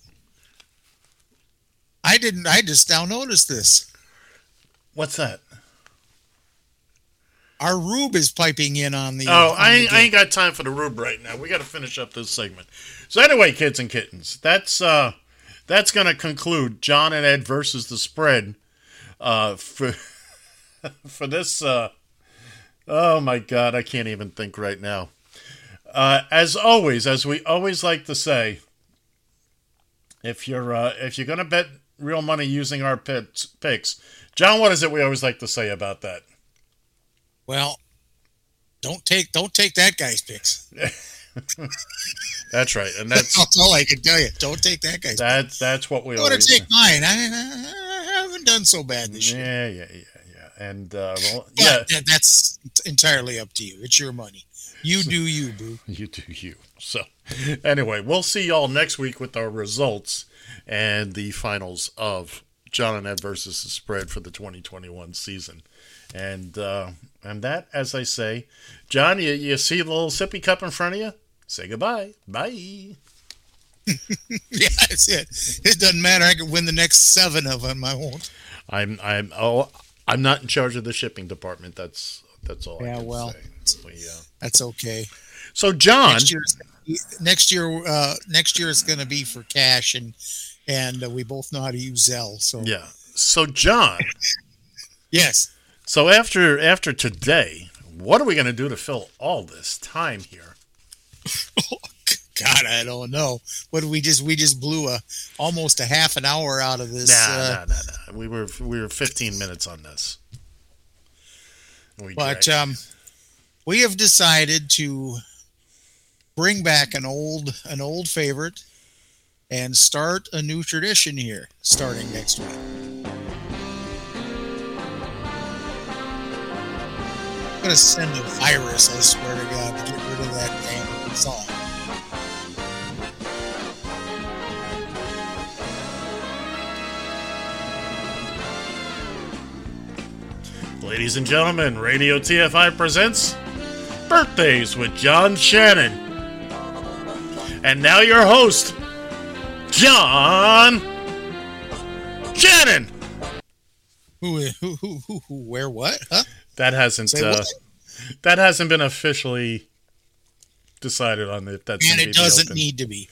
I didn't. I just now noticed this. What's that? Our Rube is piping in on the. Oh, on I the ain't, I ain't got time for the rube right now. We got to finish up this segment. So anyway, kids and kittens, that's uh, that's gonna conclude John and Ed versus the spread. Uh, for for this. Uh, oh my God, I can't even think right now. Uh, as always, as we always like to say, if you're uh, if you're gonna bet real money using our picks, picks, John, what is it we always like to say about that? Well, don't take don't take that guy's picks. That's right, and that's That's all I can tell you. Don't take that guy's. That's that's what we I want to take mine. I, I haven't done so bad this year. Yeah, yeah, yeah, yeah. And uh, well, yeah, that- that's entirely up to you. It's your money. You do you, boo. you do you. So anyway, we'll see y'all next week with our results and the finals of John and Ed versus the spread for the 2021 season. And uh, and that, as I say, John, you, you see the little sippy cup in front of you? Say goodbye. Bye. yeah, that's it. It doesn't matter. I could win the next seven of them. I won't. I'm I'm oh I'm not in charge of the shipping department. That's that's all. I Yeah, can well, say. We, uh, That's okay. so John, Next year, next year, uh, next year it's going to be for cash, and and uh, we both know how to use Zelle. So yeah. So John, yes. So after after today, what are we going to do to fill all this time here? God, I don't know. What we just we just blew a almost a half an hour out of this. Nah, uh, nah, nah, nah. We were we were 15 minutes on this. We But um, we have decided to bring back an old an old favorite and start a new tradition here starting next week. I'm gonna send a virus, I swear to God, to get rid of that damn song. Ladies and gentlemen, Radio TFI presents Birthdays with John Shannon. And now your host, John Shannon. Who, who, who, who, who where, what? Huh? That hasn't Say uh, that hasn't been officially decided on if that's And it doesn't open. need to be.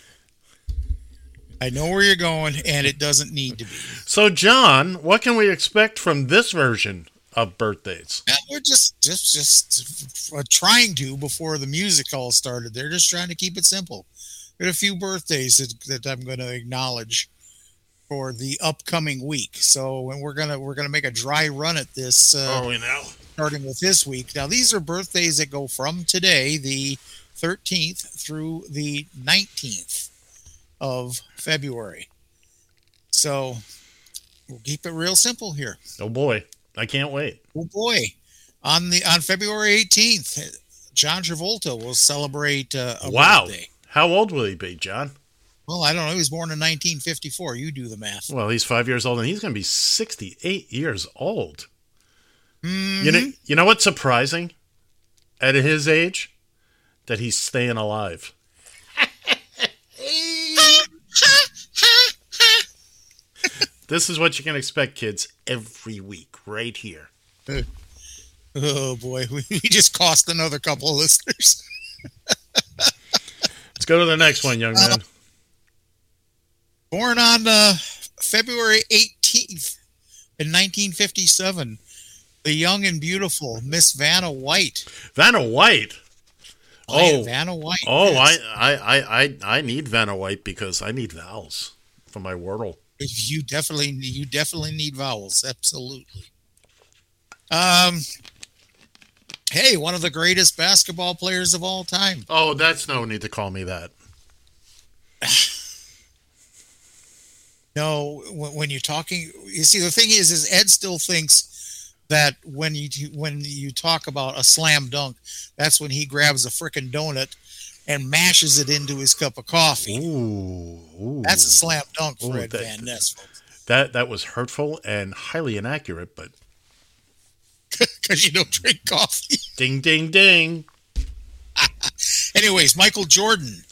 I know where you're going, and it doesn't need to be. So, John, what can we expect from this version of birthdays? Yeah, we're just, just, just trying to before the music all started. They're just trying to keep it simple. There a few birthdays that, that I'm going to acknowledge for the upcoming week. So, and we're gonna we're gonna make a dry run at this. Uh, Oh, we know. starting with this week. Now, these are birthdays that go from today, the 13th, through the 19th of February. So we'll keep it real simple here. Oh boy, I can't wait. Oh boy, on the on February 18th, John Travolta will celebrate uh, wow. birthday. How old will he be, John? Well, I don't know. He was born in 1954. You do the math. Well, he's five years old, and he's going to be 68 years old. You Mm-hmm. know, you know what's surprising? At his age, that he's staying alive. this is what you can expect, kids, every week, right here. Oh boy, we just cost another couple of listeners. Let's go to the next one, young man. Born on uh, February 18th in 1957, the young and beautiful Miss Vanna White. Vanna White. Oh, Oh, Vanna White. Oh, yes. I, I, I, I, I need Vanna White because I need vowels for my Wordle. You definitely, you definitely need vowels. Absolutely. Um. Hey, one of the greatest basketball players of all time. Oh, that's no need to call me that. No, when, when you're talking, you see, the thing is, is Ed still thinks that when you when you talk about a slam dunk, that's when he grabs a frickin' donut and mashes it into his cup of coffee. Ooh, That's a slam dunk for Ooh, Ed that- Van Ness. That that was hurtful and highly inaccurate, but because you don't drink coffee. ding, ding, ding. Anyways, Michael Jordan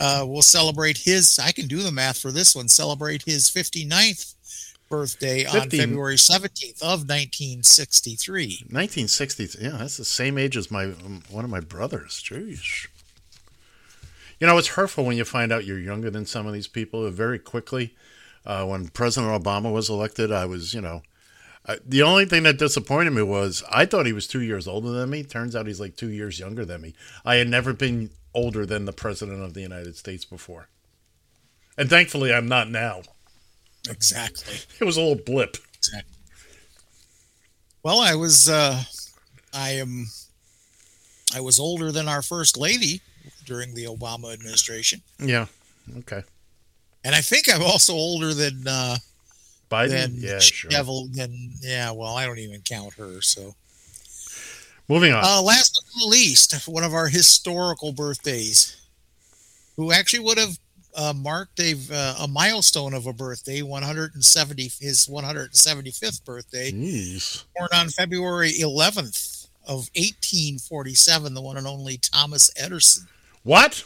uh, will celebrate his. I can do the math for this one. Celebrate his 59th birthday on February 17th of 1963. 1960. Yeah, that's the same age as my um, one of my brothers. Jeez. You know, it's hurtful when you find out you're younger than some of these people. Very quickly, uh, when President Obama was elected, I was, you know, I, the only thing that disappointed me was I thought he was two years older than me. Turns out he's like two years younger than me. I had never been older than the President of the United States before. And thankfully, I'm not now. Exactly. It was a little blip. Exactly. Well, I was uh I am I was older than our first lady during the Obama administration. Yeah. Okay. And I think I'm also older than uh Biden? than Yeah, sure. Devil than yeah, well, I don't even count her, so Moving on. uh last but not least, one of our historical birthdays. Who actually would have uh, marked a uh, a milestone of a birthday, 170 his 175th birthday. Jeez. born on February 11th of 1847, the one and only Thomas Edison. What?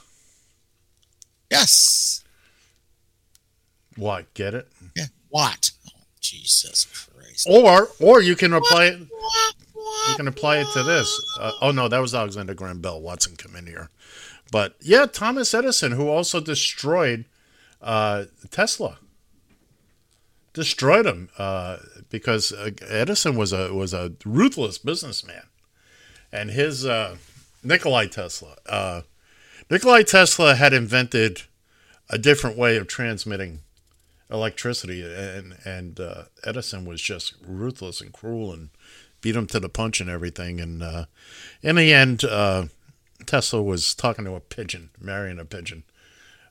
Yes. What? Get it? Yeah. What? Oh, Jesus Christ. Or or you can apply it. You can apply it to this. Uh, oh no, that was Alexander Graham Bell. Watson come in here, but yeah, Thomas Edison, who also destroyed uh, Tesla, destroyed him uh, because uh, Edison was a was a ruthless businessman, and his uh, Nikolai Tesla. Nikolai Tesla had invented a different way of transmitting electricity, and and uh, Edison was just ruthless and cruel and beat him to the punch and everything. And uh, in the end, uh, Tesla was talking to a pigeon, marrying a pigeon.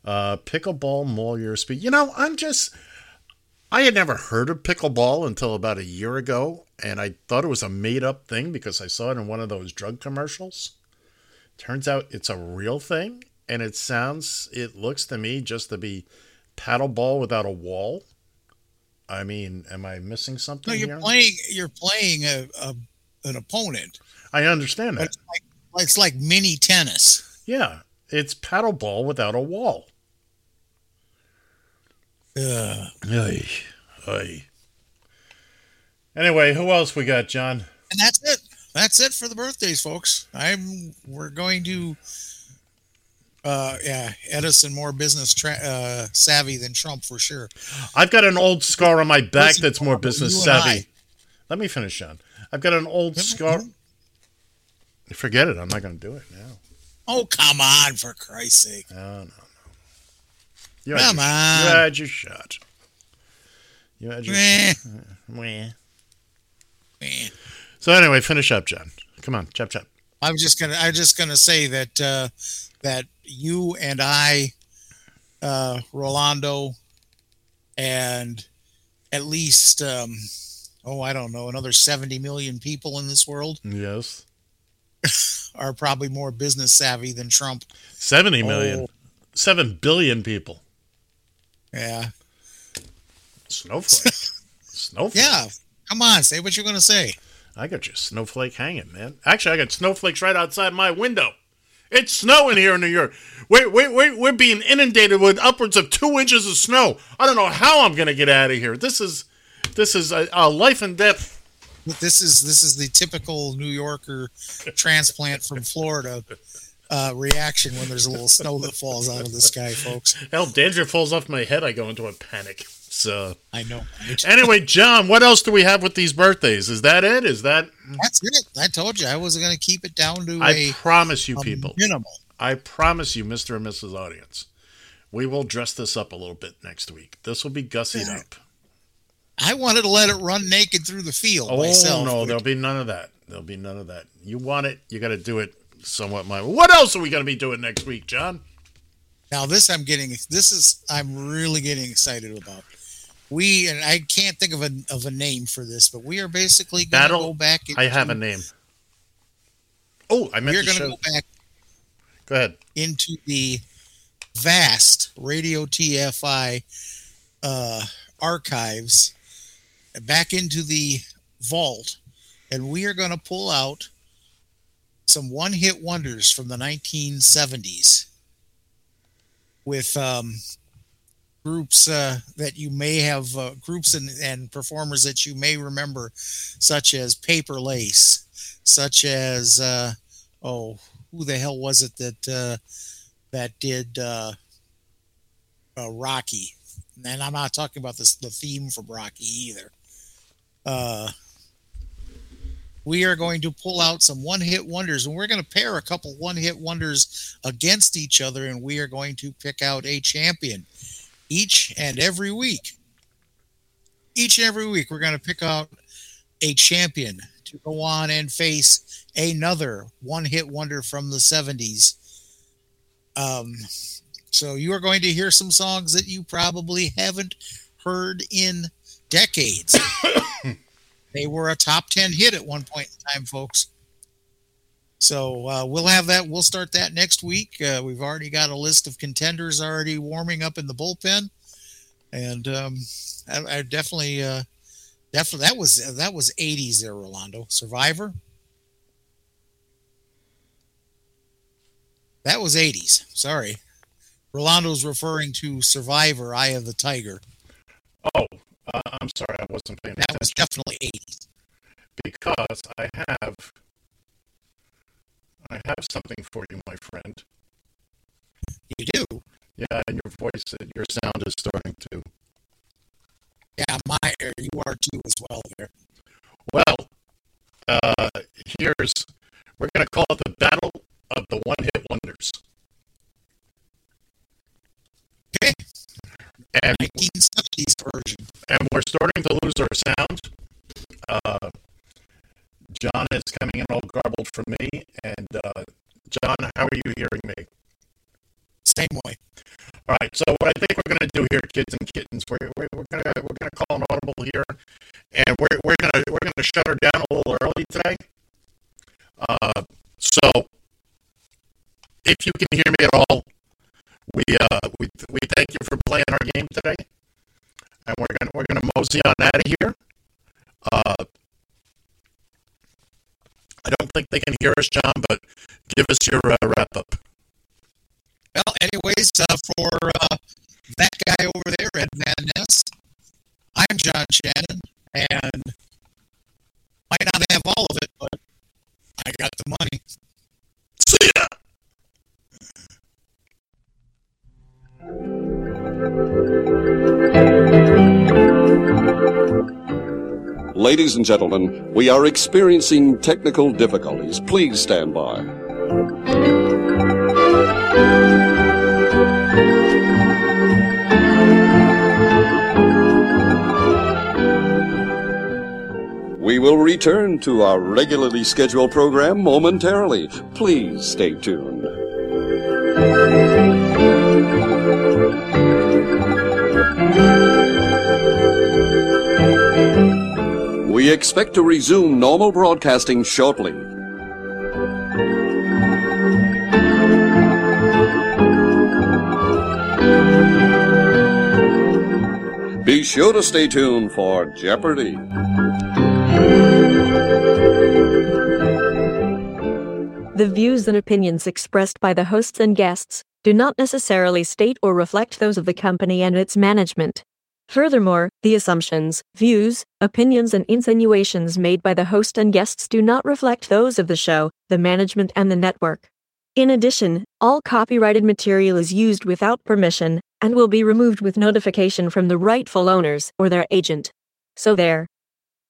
Uh, pickleball maul your speed. You know, I'm just. I had never heard of pickleball until about a year ago, and I thought it was a made up thing because I saw it in one of those drug commercials. Turns out it's a real thing, and it sounds, it looks to me just to be paddle ball without a wall. I mean, am I missing something No, you're here? playing. You're playing a, a an opponent. I understand that. It's like, it's like mini tennis. Yeah, it's paddleball without a wall. Ay. Anyway, who else we got, John? And that's it. That's it for the birthdays, folks. I'm. We're going to. Uh, yeah, Edison more business tra- uh, savvy than Trump for sure. I've got an old scar on my back Listen, that's more business savvy. Let me finish, John. I've got an old scar. Forget it. I'm not going to do it now. Oh come on, for Christ's sake! No, no, no. You Come your, on. You had your shot. You had your Meh. shot. Meh. Man. So anyway, finish up, John. Come on, chop chop. I'm just gonna. I was just gonna say that uh, that you and I, uh, Rolando, and at least um, oh, I don't know, another seventy million people in this world Yes. are probably more business savvy than Trump. 70 million. Oh. 7 billion people. Yeah. Snowflake. Snowflake. Yeah. Come on, say what you're gonna say. I got your snowflake hanging, man. Actually, I got snowflakes right outside my window. It's snowing here in New York. We're, we're, we're, we're being inundated with upwards of two inches of snow. I don't know how I'm going to get out of here. This is this is a, a life and death. This is this is the typical New Yorker transplant from Florida uh, reaction when there's a little snow that falls out of the sky, folks. Hell, danger falls off my head. I go into a panic. So uh, I know. anyway, John, what else do we have with these birthdays? Is that it? Is that? That's it. I told you I wasn't going to keep it down to I a promise you, people. minimal. I promise you, Mr. and Mrs. Audience, we will dress this up a little bit next week. This will be gussied Yeah. up. I wanted to let it run naked through the field Oh myself. no, there'll be none of that. There'll be none of that. You want it, you got to do it somewhat. My what else are we going to be doing next week, John? Now this I'm getting this is I'm really getting excited about. We and I can't think of a of a name for this, but we are basically going to go back. I have a name. Oh, I meant We're going to go back Go ahead. into the vast Radio TFI uh, archives, back into the vault, and we are going to pull out some one hit wonders from the 1970s with um, groups uh, that you may have, uh, groups and, and performers that you may remember, such as Paper Lace, such as, uh, oh, who the hell was it that uh, that did uh, uh, Rocky? And I'm not talking about this the theme from Rocky either. We are going to pull out some one hit wonders, and we're going to pair a couple one hit wonders against each other, and we are going to pick out a champion each and every week. Each and every week, we're going to pick out a champion to go on and face another one hit wonder from the 70s. Um, so you are going to hear some songs that you probably haven't heard in decades. they were a top 10 hit at one point in time, folks. So uh, we'll have that. We'll start that next week. Uh, we've already got a list of contenders already warming up in the bullpen, and um, I, I definitely, uh, definitely that was that was 80s there, Rolando. Survivor. That was 80s. Sorry. Rolando's referring to Survivor, Eye of the Tiger. Oh, uh, I'm sorry, I wasn't paying That was definitely 80s. because I have I have something for you, my friend. You do? Yeah, and your voice, your sound is starting to. Yeah, my air you are too as well there. Well, uh, here's we're gonna call it the Battle of the One Hit Wonders. Okay. And 1970s version. and we're starting to lose our sound. Uh, John is coming in all garbled for me, and uh, John, how are you hearing me? Same way. All right. So what I think we're going to do here, kids and kittens, we're, we're, we're going to we're going to call an audible here, and we're we're going to we're going to shut her down a little early today. Uh, so if you can hear me at all, we uh we we thank you for playing our game today, and we're gonna we're gonna mosey on out of here. Uh, think they can hear us, John, but give us your uh, wrap up. Well, anyways, uh, for uh, that guy over there, Ed Van Ness, I'm John Shannon, and might not have all of it, but I got the money. See ya. Ladies and gentlemen, we are experiencing technical difficulties. Please stand by. We will return to our regularly scheduled program momentarily. Please stay tuned. We expect to resume normal broadcasting shortly. Be sure to stay tuned for Jeopardy! The views and opinions expressed by the hosts and guests do not necessarily state or reflect those of the company and its management. Furthermore, the assumptions, views, opinions, and insinuations made by the host and guests do not reflect those of the show, the management, and the network. In addition, all copyrighted material is used without permission and will be removed with notification from the rightful owners or their agent. So there.